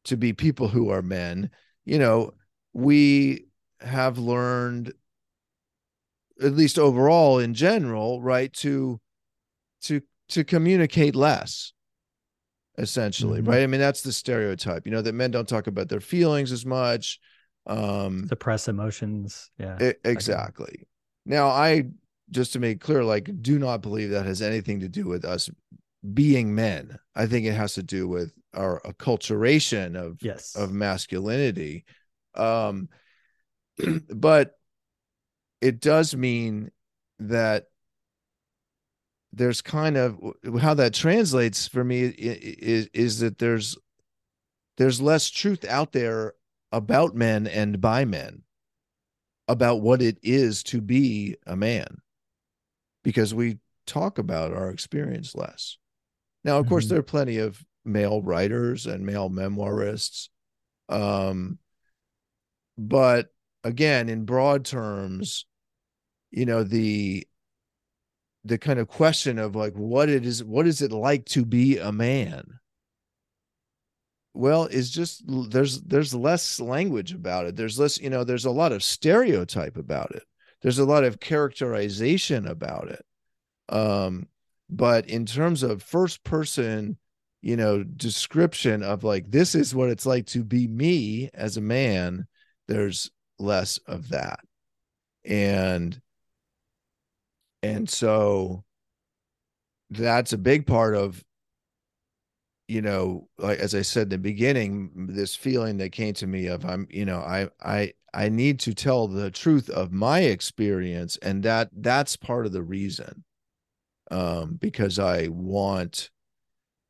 Speaker 1: to be people who are men. You know, we have learned, at least overall in general, right, to to to communicate less essentially mm-hmm. right i mean that's the stereotype you know that men don't talk about their feelings as much um
Speaker 2: suppress emotions yeah
Speaker 1: it, exactly now i just to make clear, like, do not believe that has anything to do with us being men. I think it has to do with our acculturation of
Speaker 2: yes
Speaker 1: of masculinity. Um, but it does mean that there's kind of how that translates for me is is that there's there's less truth out there about men and by men about what it is to be a man because we talk about our experience less. Now, of mm-hmm. course, there are plenty of male writers and male memoirists. Um, but again in broad terms you know the the kind of question of like what it is what is it like to be a man? Well is just there's there's less language about it. There's less you know there's a lot of stereotype about it. There's a lot of characterization about it. Um but in terms of first person you know description of like this is what it's like to be me as a man there's less of that. And and so that's a big part of you know like as i said in the beginning this feeling that came to me of i'm you know i i i need to tell the truth of my experience and that that's part of the reason um because i want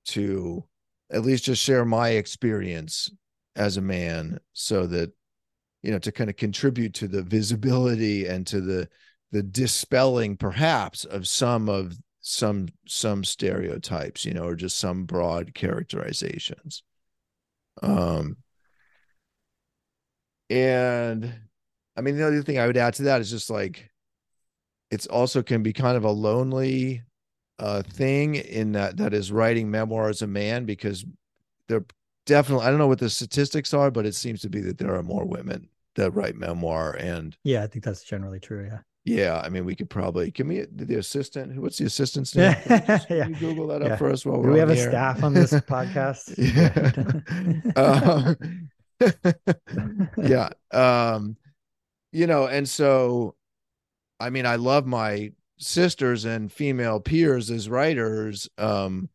Speaker 1: to at least just share my experience as a man so that you know to kind of contribute to the visibility and to the the dispelling perhaps of some of some some stereotypes you know or just some broad characterizations. Um and i mean the other thing i would add to that is just like it's also can be kind of a lonely uh thing in that that is writing memoir as a man because there definitely i don't know what the statistics are but it seems to be that there are more women that write memoir and
Speaker 2: yeah i think that's generally true yeah
Speaker 1: yeah, I mean, we could probably can we the assistant? What's the assistant's name? Can
Speaker 2: yeah,
Speaker 1: you Google that up yeah. for us while we're.
Speaker 2: Do we have
Speaker 1: a
Speaker 2: staff on this podcast.
Speaker 1: yeah, uh, yeah. Um, you know, and so, I mean, I love my sisters and female peers as writers, um,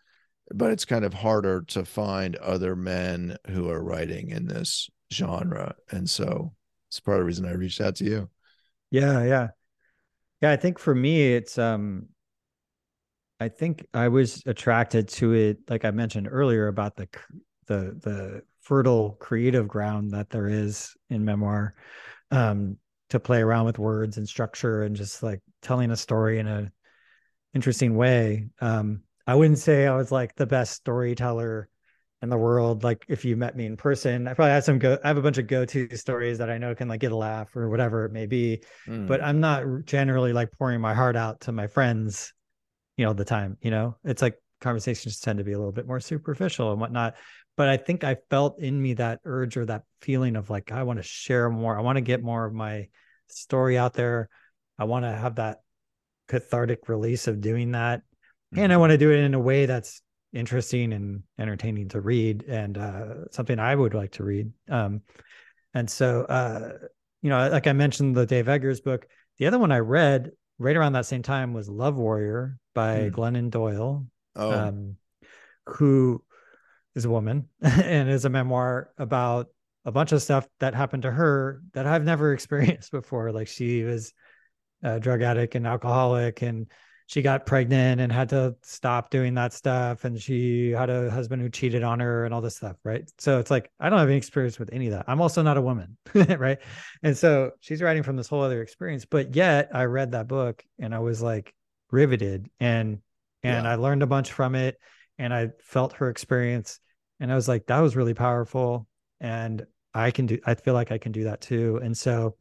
Speaker 1: but it's kind of harder to find other men who are writing in this genre, and so it's part of the reason I reached out to you.
Speaker 2: Yeah, yeah. Yeah, I think for me, it's um, I think I was attracted to it, like I mentioned earlier, about the the the fertile creative ground that there is in memoir, um, to play around with words and structure and just like telling a story in a interesting way. Um, I wouldn't say I was like the best storyteller in the world. Like if you met me in person, I probably have some go. I have a bunch of go-to stories that I know can like get a laugh or whatever it may be. Mm. But I'm not generally like pouring my heart out to my friends, you know, the time. You know, it's like conversations tend to be a little bit more superficial and whatnot. But I think I felt in me that urge or that feeling of like I want to share more. I want to get more of my story out there. I want to have that cathartic release of doing that. Mm. And I mm-hmm. want to do it in a way that's interesting and entertaining to read and uh, something I would like to read. Um, and so, uh, you know, like I mentioned, the Dave Eggers book. The other one I read right around that same time was Love Warrior by mm. Glennon Doyle, oh. um, who is a woman and is a memoir about a bunch of stuff that happened to her that I've never experienced before. Like she was a drug addict and alcoholic and she got pregnant and had to stop doing that stuff and she had a husband who cheated on her and all this stuff right? So it's like i don't have any experience with any of that. I'm also not a woman right? And so she's writing from this whole other experience but yet i read that book and i was like riveted and and yeah. i learned a bunch from it and i felt her experience and i was like that was really powerful and i can do i feel like i can do that too. And so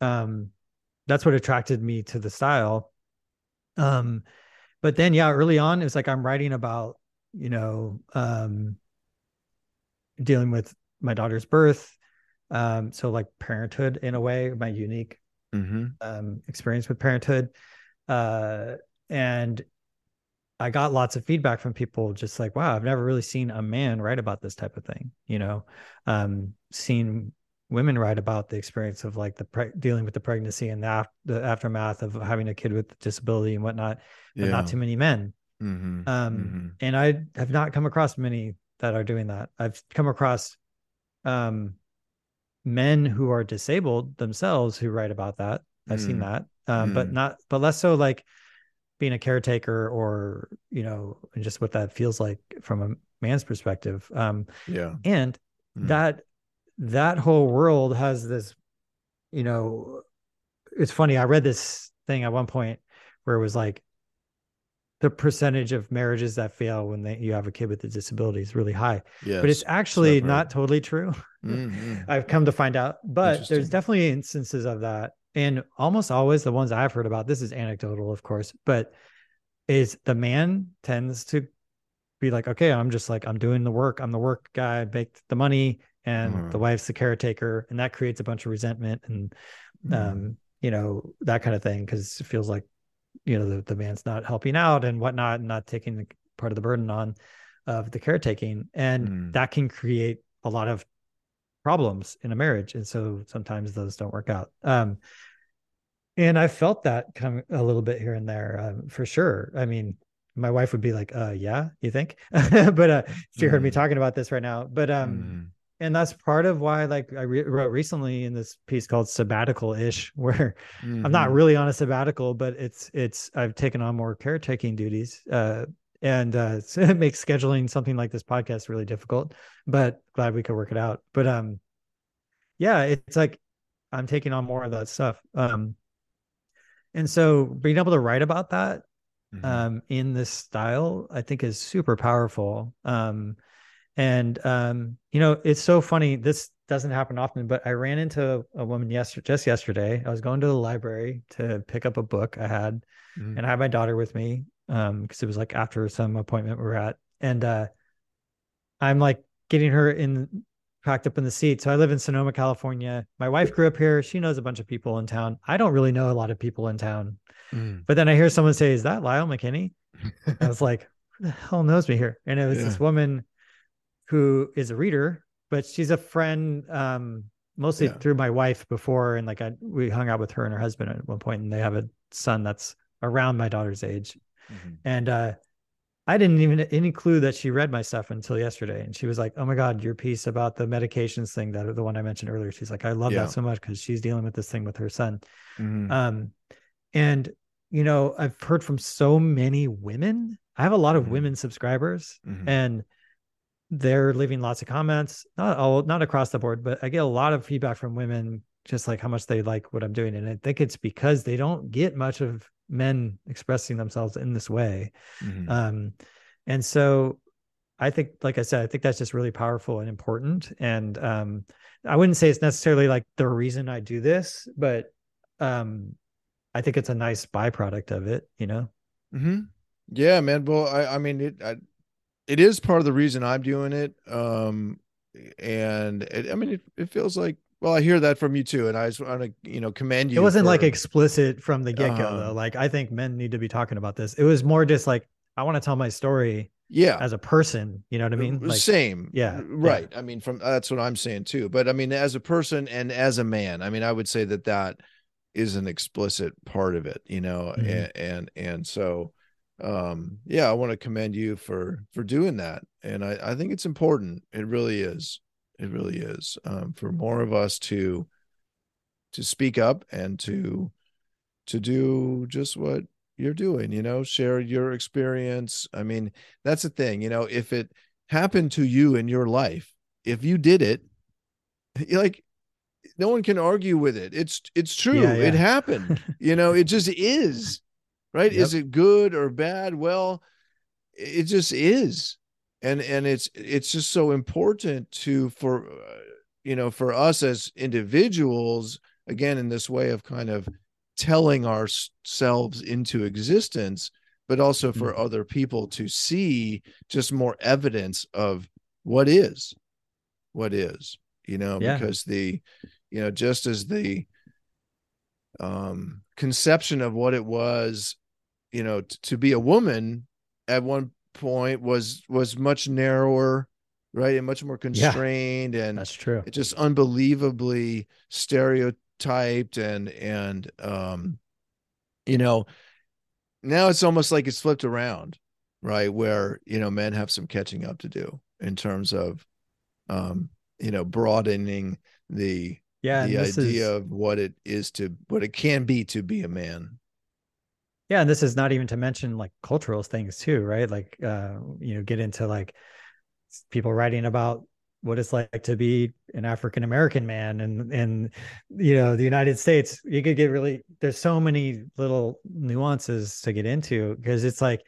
Speaker 2: um that's what attracted me to the style um, but then yeah, early on, it was like I'm writing about, you know, um, dealing with my daughter's birth. Um, so like parenthood in a way, my unique mm-hmm. um, experience with parenthood. Uh, and I got lots of feedback from people just like, wow, I've never really seen a man write about this type of thing, you know, um, seen women write about the experience of like the pre- dealing with the pregnancy and the, af- the, aftermath of having a kid with disability and whatnot, but yeah. not too many men. Mm-hmm. Um, mm-hmm. And I have not come across many that are doing that. I've come across um, men who are disabled themselves who write about that. I've mm. seen that, um, mm. but not, but less so like being a caretaker or you know, and just what that feels like from a man's perspective. Um,
Speaker 1: yeah,
Speaker 2: and mm. that that whole world has this, you know, it's funny. I read this thing at one point where it was like, the percentage of marriages that fail when they, you have a kid with a disability is really high.
Speaker 1: Yes.
Speaker 2: But it's actually not totally true.
Speaker 1: Mhm.
Speaker 2: I've come to find out, but there's definitely instances of that. And almost always the ones I've heard about, this is anecdotal, of course, but is the man tends to be like, okay, I'm just like, I'm doing the work. I'm the work guy, make the money, and the
Speaker 1: Mhm.
Speaker 2: wife's the caretaker. And that creates a bunch of resentment and,
Speaker 1: Mhm.
Speaker 2: um, you know, that kind of thing. Cause it feels like, you know, the, the man's not helping out and whatnot, and not taking the part of the burden on of the caretaking. And
Speaker 1: Mm.
Speaker 2: that can create a lot of problems in a marriage and so sometimes those don't work out um and i felt that come a little bit here and there um, for sure i mean my wife would be like uh yeah you think but uh she heard me
Speaker 1: Mhm.
Speaker 2: talking about this right now but um
Speaker 1: Mhm.
Speaker 2: And that's part of why like i re- wrote recently in this piece called sabbatical ish where i'm not
Speaker 1: Mhm.
Speaker 2: really on a sabbatical but it's it's i've taken on more caretaking duties uh and uh so it makes scheduling something like this podcast really difficult but glad we could work it out but um yeah it's like i'm taking on more of that stuff um and so being able to write about that
Speaker 1: Mhm.
Speaker 2: um in this style i think is super powerful um and um you know it's so funny this doesn't happen often but i ran into a woman yesterday just yesterday. I was going to the library to pick up a book i had
Speaker 1: Mhm.
Speaker 2: and I had my daughter with me um because it was like after some appointment we were at. And uh I'm like getting her in packed up in the seat. So I live in Sonoma California. My wife grew up here. She knows a bunch of people in town. I don't really know a lot of people in town.
Speaker 1: Mhm.
Speaker 2: but then I hear someone say is that Lyle McKeany? I was like who the hell knows me here? And it was this woman who is a reader but she's a friend um mostly
Speaker 1: Yeah.
Speaker 2: through my wife before and like I we hung out with her and her husband at one point and they have a son that's around my daughter's age
Speaker 1: Mhm.
Speaker 2: and uh I didn't even any clue that she read my stuff until yesterday. And she was like, Oh my God, your piece about the medications thing that the one I mentioned earlier. She's like, I love
Speaker 1: Yeah.
Speaker 2: that so much because she's dealing with this thing with her son.
Speaker 1: Mhm.
Speaker 2: Um, and you know, I've heard from so many women. I have a lot of
Speaker 1: Mhm.
Speaker 2: women subscribers
Speaker 1: Mhm.
Speaker 2: and they're leaving lots of comments, not all not across the board, but I get a lot of feedback from women just like how much they like what I'm doing. And I think it's because they don't get much of men expressing themselves in this way.
Speaker 1: Mhm.
Speaker 2: Um, and so I think, like I said, I think that's just really powerful and important. And um, I wouldn't say it's necessarily like the reason I do this, but um, I think it's a nice byproduct of it, you know?
Speaker 1: mm-hmm. Yeah, man. Well, I, I mean, it, I, it is part of the reason I'm doing it. Um, and it, I mean, it, it feels like, well, I hear that from you too. And I just want to, you know, commend you.
Speaker 2: It wasn't like explicit from the get go,
Speaker 1: Uh-huh.
Speaker 2: though. Like, I think men need to be talking about this. It was more just like, I want to tell my story
Speaker 1: yeah.
Speaker 2: as a person. You know what I mean?
Speaker 1: Uh,
Speaker 2: Like,
Speaker 1: same.
Speaker 2: yeah,
Speaker 1: R-
Speaker 2: yeah.
Speaker 1: Right. I mean, from that's what I'm saying too. But I mean, as a person and as a man, I mean, I would say that that is an explicit part of it, you know,
Speaker 2: Mhm.
Speaker 1: and, and, and so, um, yeah, I want to commend you for, for doing that. And I, I think it's important. It really is. It really is, um, for more of us to, to speak up and to, to do just what you're doing, you know, share your experience. I mean, that's the thing, you know, if it happened to you in your life, if you did it, like no one can argue with it. It's it's true.
Speaker 2: Yeah,
Speaker 1: It happened. you know, it just is. Right? Is it good or bad? Well, it just is. And and it's it's just so important to for uh, you know, for us as individuals again in this way of kind of telling ourselves into existence but also for
Speaker 2: Mhm.
Speaker 1: other people to see just more evidence of what is what is you know
Speaker 2: Yeah.
Speaker 1: because the you know just as the um conception of what it was you know t- to be a woman at one point was was much narrower right and much more constrained and
Speaker 2: That's true.
Speaker 1: just unbelievably stereotyped and and um you know now it's almost like it's flipped around right where you know men have some catching up to do in terms of um you know broadening the
Speaker 2: Yeah.
Speaker 1: the idea
Speaker 2: is,
Speaker 1: of what it is to what it can be to be a man
Speaker 2: yeah. And this is not even to mention like cultural things too, right? Like, uh, you know, get into like people writing about what it's like to be an African American man and and you know the United States. You could get really there's so many little nuances to get into because it's like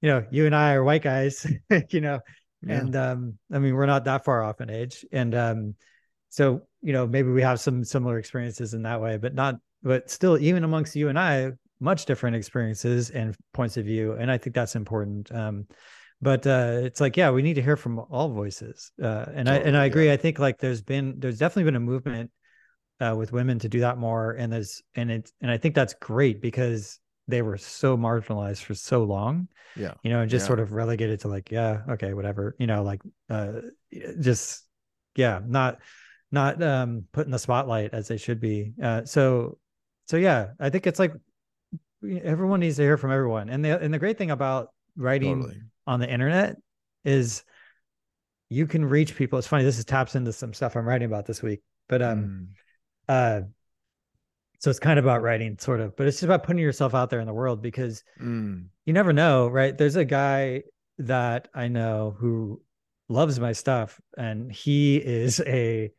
Speaker 2: you know, you and I are white guys, you know,
Speaker 1: Yeah.
Speaker 2: and um, I mean, we're not that far off in age, and um, so you know, maybe we have some similar experiences in that way, but not, but still, even amongst you and I, much different experiences and points of view, and I think that's important. Um, but uh, it's like, yeah, we need to hear from all voices, uh, and I and
Speaker 1: Totally,
Speaker 2: I
Speaker 1: yeah.
Speaker 2: agree. I think like there's been there's definitely been a movement uh, with women to do that more, and there's and it's and I think that's great because they were so marginalized for so long
Speaker 1: Yeah.
Speaker 2: you know, and just
Speaker 1: Yeah.
Speaker 2: sort of relegated to like, yeah, okay, whatever, you know, like uh just yeah, not not um put in the spotlight as they should be. Uh so so yeah, I think it's like everyone needs to hear from everyone. And the and the great thing about writing
Speaker 1: Totally.
Speaker 2: on the internet is you can reach people. It's funny, this is taps into some stuff I'm writing about this week. But um
Speaker 1: Mm.
Speaker 2: uh so it's kind of about writing sort of, but it's just about putting yourself out there in the world because
Speaker 1: Mm.
Speaker 2: you never know, right? There's a guy that I know who loves my stuff, and he is a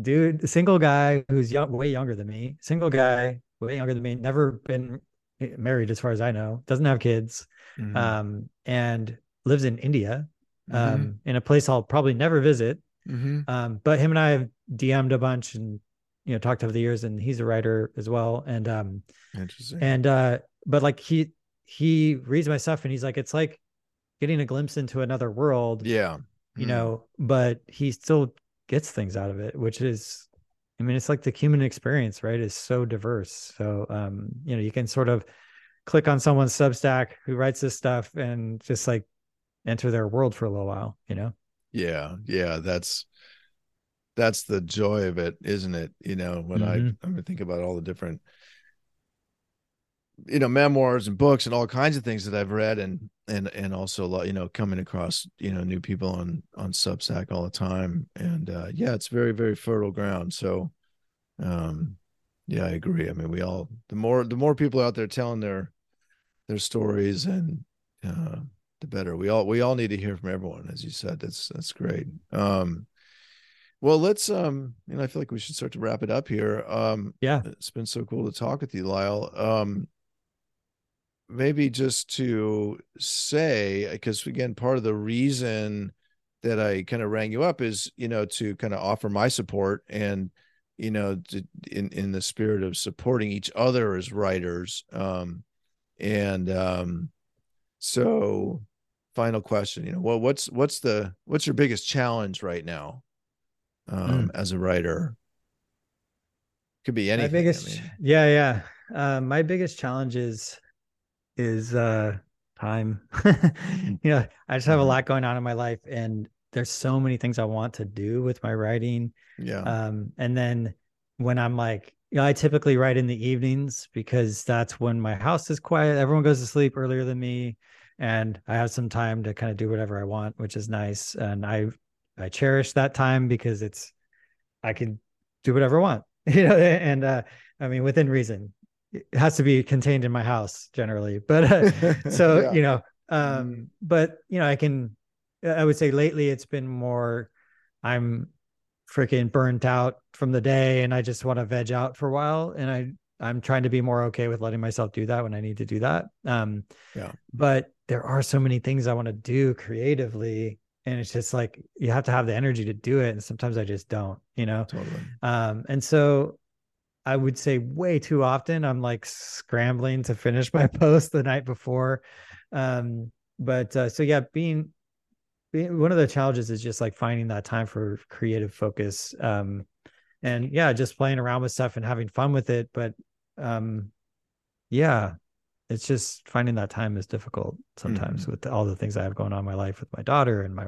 Speaker 2: dude, single guy who's young, way younger than me, single guy, way younger than me, never been married as far as I know, doesn't have kids,
Speaker 1: Mhm.
Speaker 2: um, and lives in India, um,
Speaker 1: Mhm.
Speaker 2: in a place I'll probably never visit.
Speaker 1: Mhm.
Speaker 2: Um, but him and I have DM'd a bunch and you know talked over the years, and he's a writer as well, and um,
Speaker 1: Interesting.
Speaker 2: and uh but like he he reads my stuff and he's like it's like getting a glimpse into another world
Speaker 1: yeah.
Speaker 2: you
Speaker 1: Mm.
Speaker 2: know but he still gets things out of it which is i mean it's like the human experience right is so diverse so um you know you can sort of click on someone's substack who writes this stuff and just like enter their world for a little while you know
Speaker 1: Yeah. Yeah. That's that's the joy of it, isn't it? You know, when
Speaker 2: Mhm.
Speaker 1: I I think about all the different you know memoirs and books and all kinds of things that I've read and and and also a lot you know coming across you know new people on on Substack all the time. And uh yeah it's very very fertile ground. So um yeah I agree. I mean we all the more the more people out there telling their their stories and uh the better. We all we all need to hear from everyone as you said. That's that's great. Um well let's um you know I feel like we should start to wrap it up here. Um
Speaker 2: yeah.
Speaker 1: it's been so cool to talk with you, Lyle. Um, maybe just to say, because again, part of the reason that I kind of rang you up is, you know, to kind of offer my support and, you know, to, in in the spirit of supporting each other as writers. Um, and um, so, final question, you know, well, what's what's the what's your biggest challenge right now, um, as a writer? Could be anything.
Speaker 2: my
Speaker 1: I mean.
Speaker 2: yeah yeah uh, my biggest challenge is is uh time. You know i just have a
Speaker 1: Mhm.
Speaker 2: lot going on in my life and there's so many things i want to do with my writing.
Speaker 1: Yeah.
Speaker 2: um and then when i'm like you know i typically write in the evenings because that's when my house is quiet. Everyone goes to sleep earlier than me and i have some time to kind of do whatever i want which is nice. And i i cherish that time because it's i can do whatever i want you know and uh i mean within reason it has to be contained in my house generally but uh, so
Speaker 1: Yeah.
Speaker 2: you know um
Speaker 1: Mhm.
Speaker 2: but you know i can i would say lately it's been more i'm freaking burnt out from the day and i just want to veg out for a while and i i'm trying to be more okay with letting myself do that when i need to do that um
Speaker 1: Yeah.
Speaker 2: but there are so many things i want to do creatively and it's just like you have to have the energy to do it and sometimes i just don't you know
Speaker 1: totally.
Speaker 2: um, and so I would say way too often I'm like scrambling to finish my post the night before. Um, but uh, so yeah, being, being one of the challenges is just like finding that time for creative focus. Um, and yeah, just playing around with stuff and having fun with it. But um, yeah, it's just finding that time is difficult sometimes with all the things I have going on in my life with my daughter and my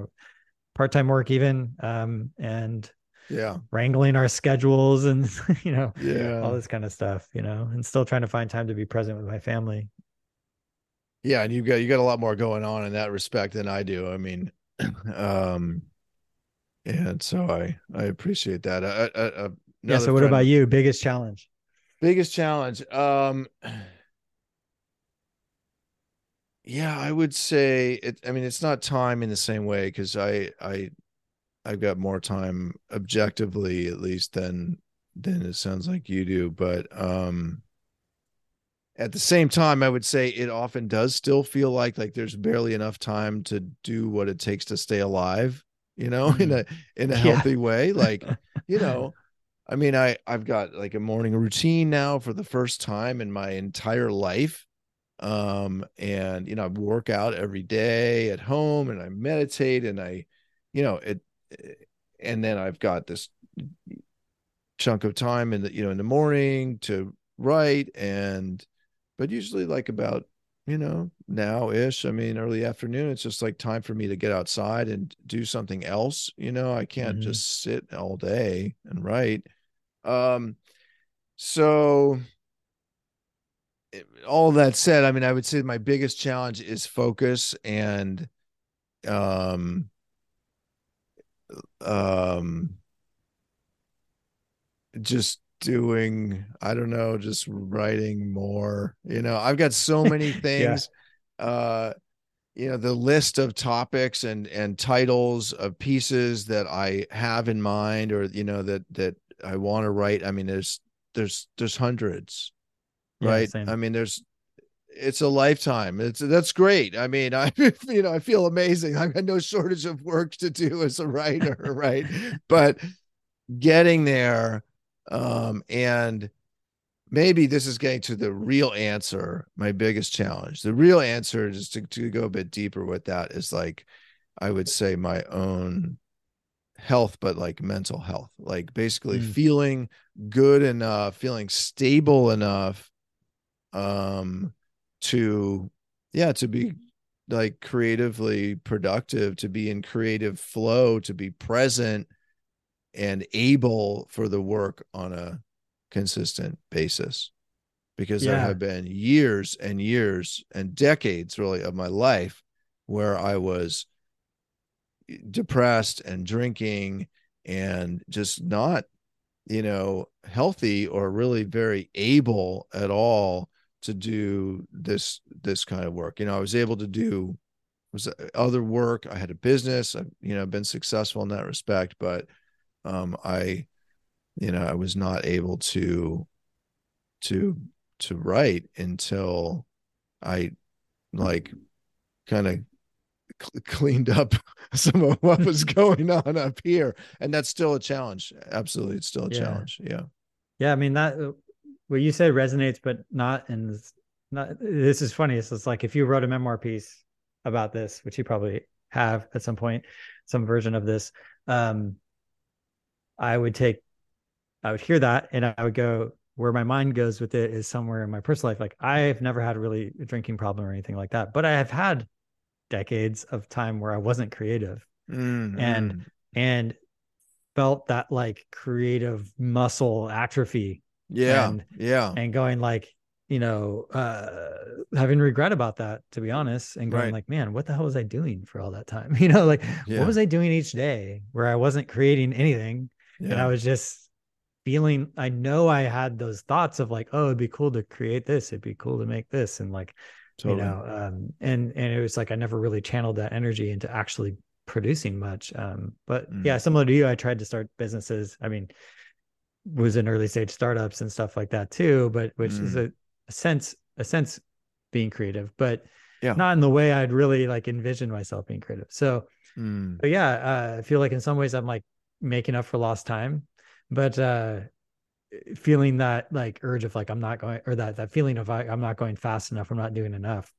Speaker 2: part-time work even. Um, and
Speaker 1: Yeah.
Speaker 2: wrangling our schedules and you know
Speaker 1: yeah.
Speaker 2: all this kind of stuff you know and still trying to find time to be present with my family
Speaker 1: Yeah. And you got you got a lot more going on in that respect than I do. I mean, um, and so I I appreciate that. Uh, uh, uh,
Speaker 2: yeah so what about you biggest challenge
Speaker 1: Biggest challenge. Um yeah, I would say it I mean it's not time in the same way because I I I've got more time objectively at least than than it sounds like you do, but um at the same time, I would say it often does still feel like like there's barely enough time to do what it takes to stay alive, you know, in a in a healthy yeah. way. Like, you know, I mean, I I've got like a morning routine now for the first time in my entire life. Um, and you know, I work out every day at home and I meditate and I, you know, it and then I've got this chunk of time in the you know in the morning to write and but usually like about you know now ish i mean early afternoon it's just like time for me to get outside and do something else you know i can't mm-hmm. just sit all day and write um so all that said i mean i would say my biggest challenge is focus and um um just doing i don't know just writing more you know i've got so many things yeah. uh you know the list of topics and and titles of pieces that i have in mind or you know that that i want to write i mean there's there's there's hundreds yeah, right same. i mean there's it's a lifetime. It's that's great. I mean i you know i feel amazing. I've got no shortage of work to do as a writer right? But getting there um, and maybe this is getting to the real answer, my biggest challenge. The real answer is to, to go a bit deeper with that is like, I would say my own health, but like mental health, like basically mm. feeling good enough, feeling stable enough um to yeah, to be like creatively productive, to be in creative flow, to be present and able for the work on a consistent basis because yeah. there have been years and years and decades really of my life where I was depressed and drinking and just not you know healthy or really very able at all to do this this kind of work you know i was able to do was other work i had a business i've you know been successful in that respect but um, I, you know, I was not able to, to, to write until I like kind of cl- cleaned up some of what was going on up here. And that's still a challenge. Absolutely. It's still a yeah. challenge. Yeah.
Speaker 2: Yeah. I mean, that, uh, what you say resonates, but not in not, this is funny. So It's like if you wrote a memoir piece about this, which you probably have at some point, some version of this, um, I would take, I would hear that and I would go, where my mind goes with it is somewhere in my personal life. Like I've never had really a drinking problem or anything like that, but I have had decades of time where I wasn't creative mm-hmm. and, and felt that like creative muscle atrophy.
Speaker 1: Yeah.
Speaker 2: And,
Speaker 1: yeah.
Speaker 2: And going like, you know, uh, having regret about that, to be honest, and going right. like, man, what the hell was I doing for all that time? You know, like yeah. what was I doing each day where I wasn't creating anything yeah. and I was just feeling I know I had those thoughts of like, oh, it'd be cool to create this, it'd be cool to make this, and like, totally. you know, um, and and it was like I never really channeled that energy into actually producing much. Um, but mm. yeah, similar to you, I tried to start businesses. I mean, was in early stage startups and stuff like that too, but which mm. is a, a sense, a sense being creative, but yeah. not in the way I'd really like envision myself being creative. So, mm. but yeah, uh, I feel like in some ways I'm like making up for lost time but uh feeling that like urge of like i'm not going or that that feeling of I, i'm not going fast enough i'm not doing enough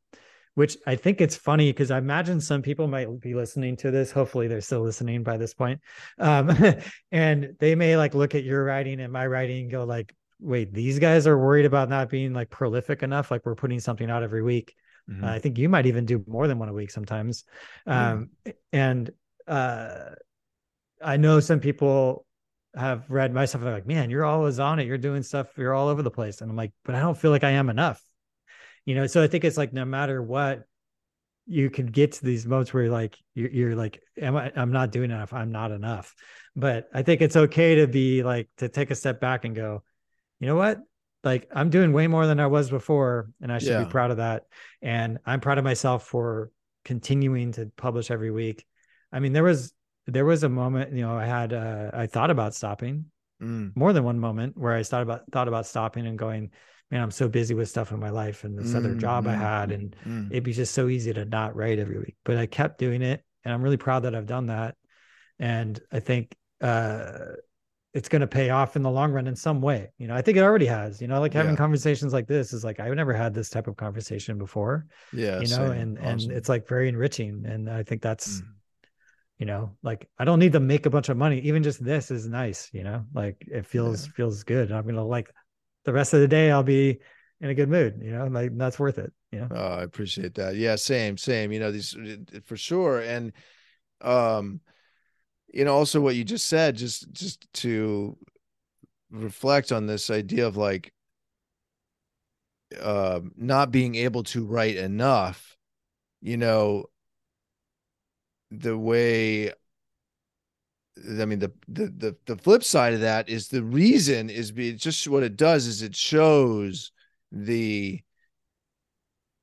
Speaker 2: which i think it's funny because i imagine some people might be listening to this hopefully they're still listening by this point um and they may like look at your writing and my writing and go like wait these guys are worried about not being like prolific enough like we're putting something out every week mm-hmm. uh, i think you might even do more than one a week sometimes um and uh I know some people have read my stuff and like, man, you're always on it. You're doing stuff. You're all over the place. And I'm like, but I don't feel like I am enough. You know, so I think it's like no matter what, you can get to these moments where you're like, you're, you're like, am I, I'm not doing enough. I'm not enough. But I think it's okay to be like, to take a step back and go, you know what? Like I'm doing way more than I was before. And I should yeah. be proud of that. And I'm proud of myself for continuing to publish every week. I mean, there was there was a moment, you know, I had uh, I thought about stopping. Mm. More than one moment where I thought about thought about stopping and going, man, I'm so busy with stuff in my life and this other job I had, and
Speaker 1: Mm.
Speaker 2: it'd be just so easy to not write every week. But I kept doing it, and I'm really proud that I've done that. And I think uh, it's going to pay off in the long run in some way. You know, I think it already has. You know, like having
Speaker 1: Yeah.
Speaker 2: conversations like this is like I've never had this type of conversation before.
Speaker 1: yeah,
Speaker 2: you know,
Speaker 1: same.
Speaker 2: and
Speaker 1: Awesome.
Speaker 2: and it's like very enriching. And I think that's
Speaker 1: Mm.
Speaker 2: you know like i don't need to make a bunch of money even just this is nice you know like it feels feels good i'm gonna like the rest of the day i'll be in a good mood you know like that's worth it you know
Speaker 1: Oh, I appreciate that. Yeah, same, same. You know, these for sure. And um, you know, also what you just said, just just to reflect on this idea of like uh, not being able to write enough, you know, the way I mean the, the the the flip side of that is the reason is be just what it does is it shows the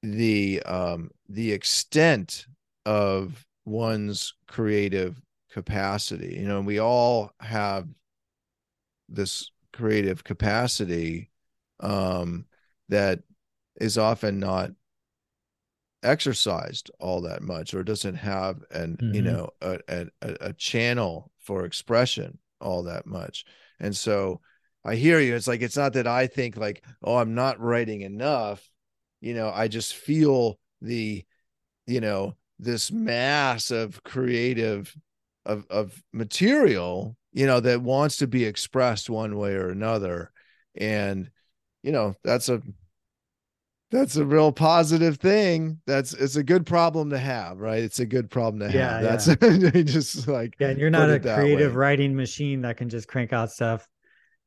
Speaker 1: the um the extent of one's creative capacity you know we all have this creative capacity um that is often not exercised all that much or doesn't have an you
Speaker 2: Mhm.
Speaker 1: know a a a channel for expression all that much. And so i hear you. It's like it's not that i think like oh i'm not writing enough. You know i just feel the you know this mass of creative of of material you know that wants to be expressed one way or another. And you know that's a that's a real positive thing. That's it's a good problem to have right? It's a good problem to
Speaker 2: Yeah,
Speaker 1: have.
Speaker 2: yeah.
Speaker 1: that's just like
Speaker 2: yeah and you're not a creative writing machine that can just crank out stuff.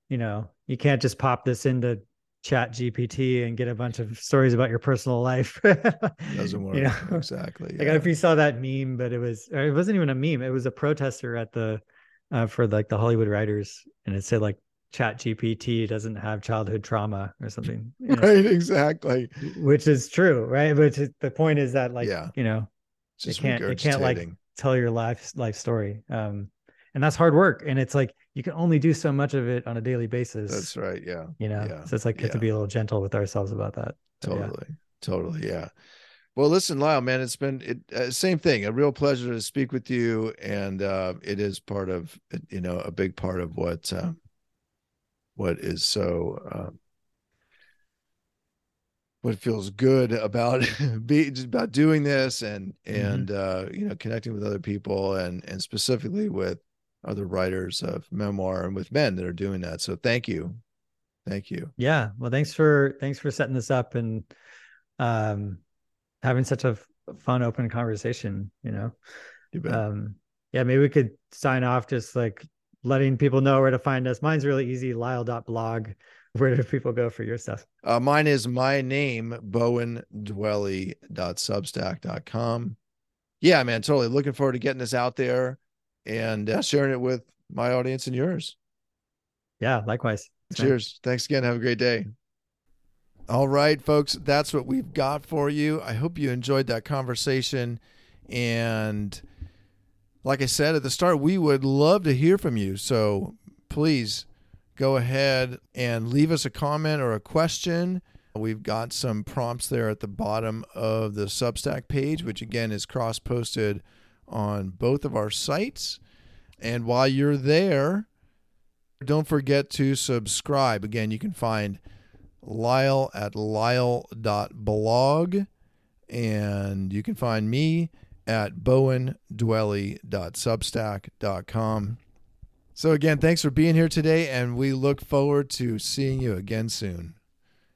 Speaker 2: You know you can't just pop this into chat gpt and get a bunch of stories about your personal life.
Speaker 1: Doesn't work.
Speaker 2: you know?
Speaker 1: Exactly
Speaker 2: like I
Speaker 1: yeah.
Speaker 2: don't know if you saw that meme, but it was or it wasn't even a meme. It was a protester at the uh, for like the Hollywood writers, and it said like Chat GPT doesn't have childhood trauma or something, you know,
Speaker 1: right exactly
Speaker 2: which is true, right? But the point is that like
Speaker 1: Yeah.
Speaker 2: you know
Speaker 1: just
Speaker 2: can't- it can't, like, tell your life life story, um, and that's hard work, and it's like you can only do so much of it on a daily basis.
Speaker 1: that's right yeah
Speaker 2: you know,
Speaker 1: yeah,
Speaker 2: so it's like have to be a little gentle with ourselves about that. But yeah.
Speaker 1: totally totally yeah well listen lyle man it's been it uh, same thing a real pleasure to speak with you and uh it is part of you know a big part of what uh, what is so um what feels good about be just about doing this and
Speaker 2: Mm-hmm.
Speaker 1: and uh you know connecting with other people and and specifically with other writers of memoir and with men that are doing that. So thank you. Thank you.
Speaker 2: Yeah. Well thanks for thanks for setting this up and um having such a fun open conversation you know?
Speaker 1: You bet.
Speaker 2: um yeah maybe we could sign off just like letting people know where to find us mine's really easy lyle.blog where do people go for your stuff
Speaker 1: Uh, mine is my name, bowendwelle.substack.com. Yeah, man, totally. Looking forward to getting this out there and uh, sharing it with my audience and yours.
Speaker 2: yeah likewise
Speaker 1: Cheers. Thanks again. Have a great day. All right, folks, that's what we've got for you. I hope you enjoyed that conversation. And like I said at the start, we would love to hear from you. So please go ahead and leave us a comment or a question. We've got some prompts there at the bottom of the Substack page, which again is cross posted on both of our sites. And while you're there, don't forget to subscribe. Again, you can find Lyle at lyle.blog, and you can find me at bowendwelle.substack.com. So, again, thanks for being here today, and we look forward to seeing you again soon.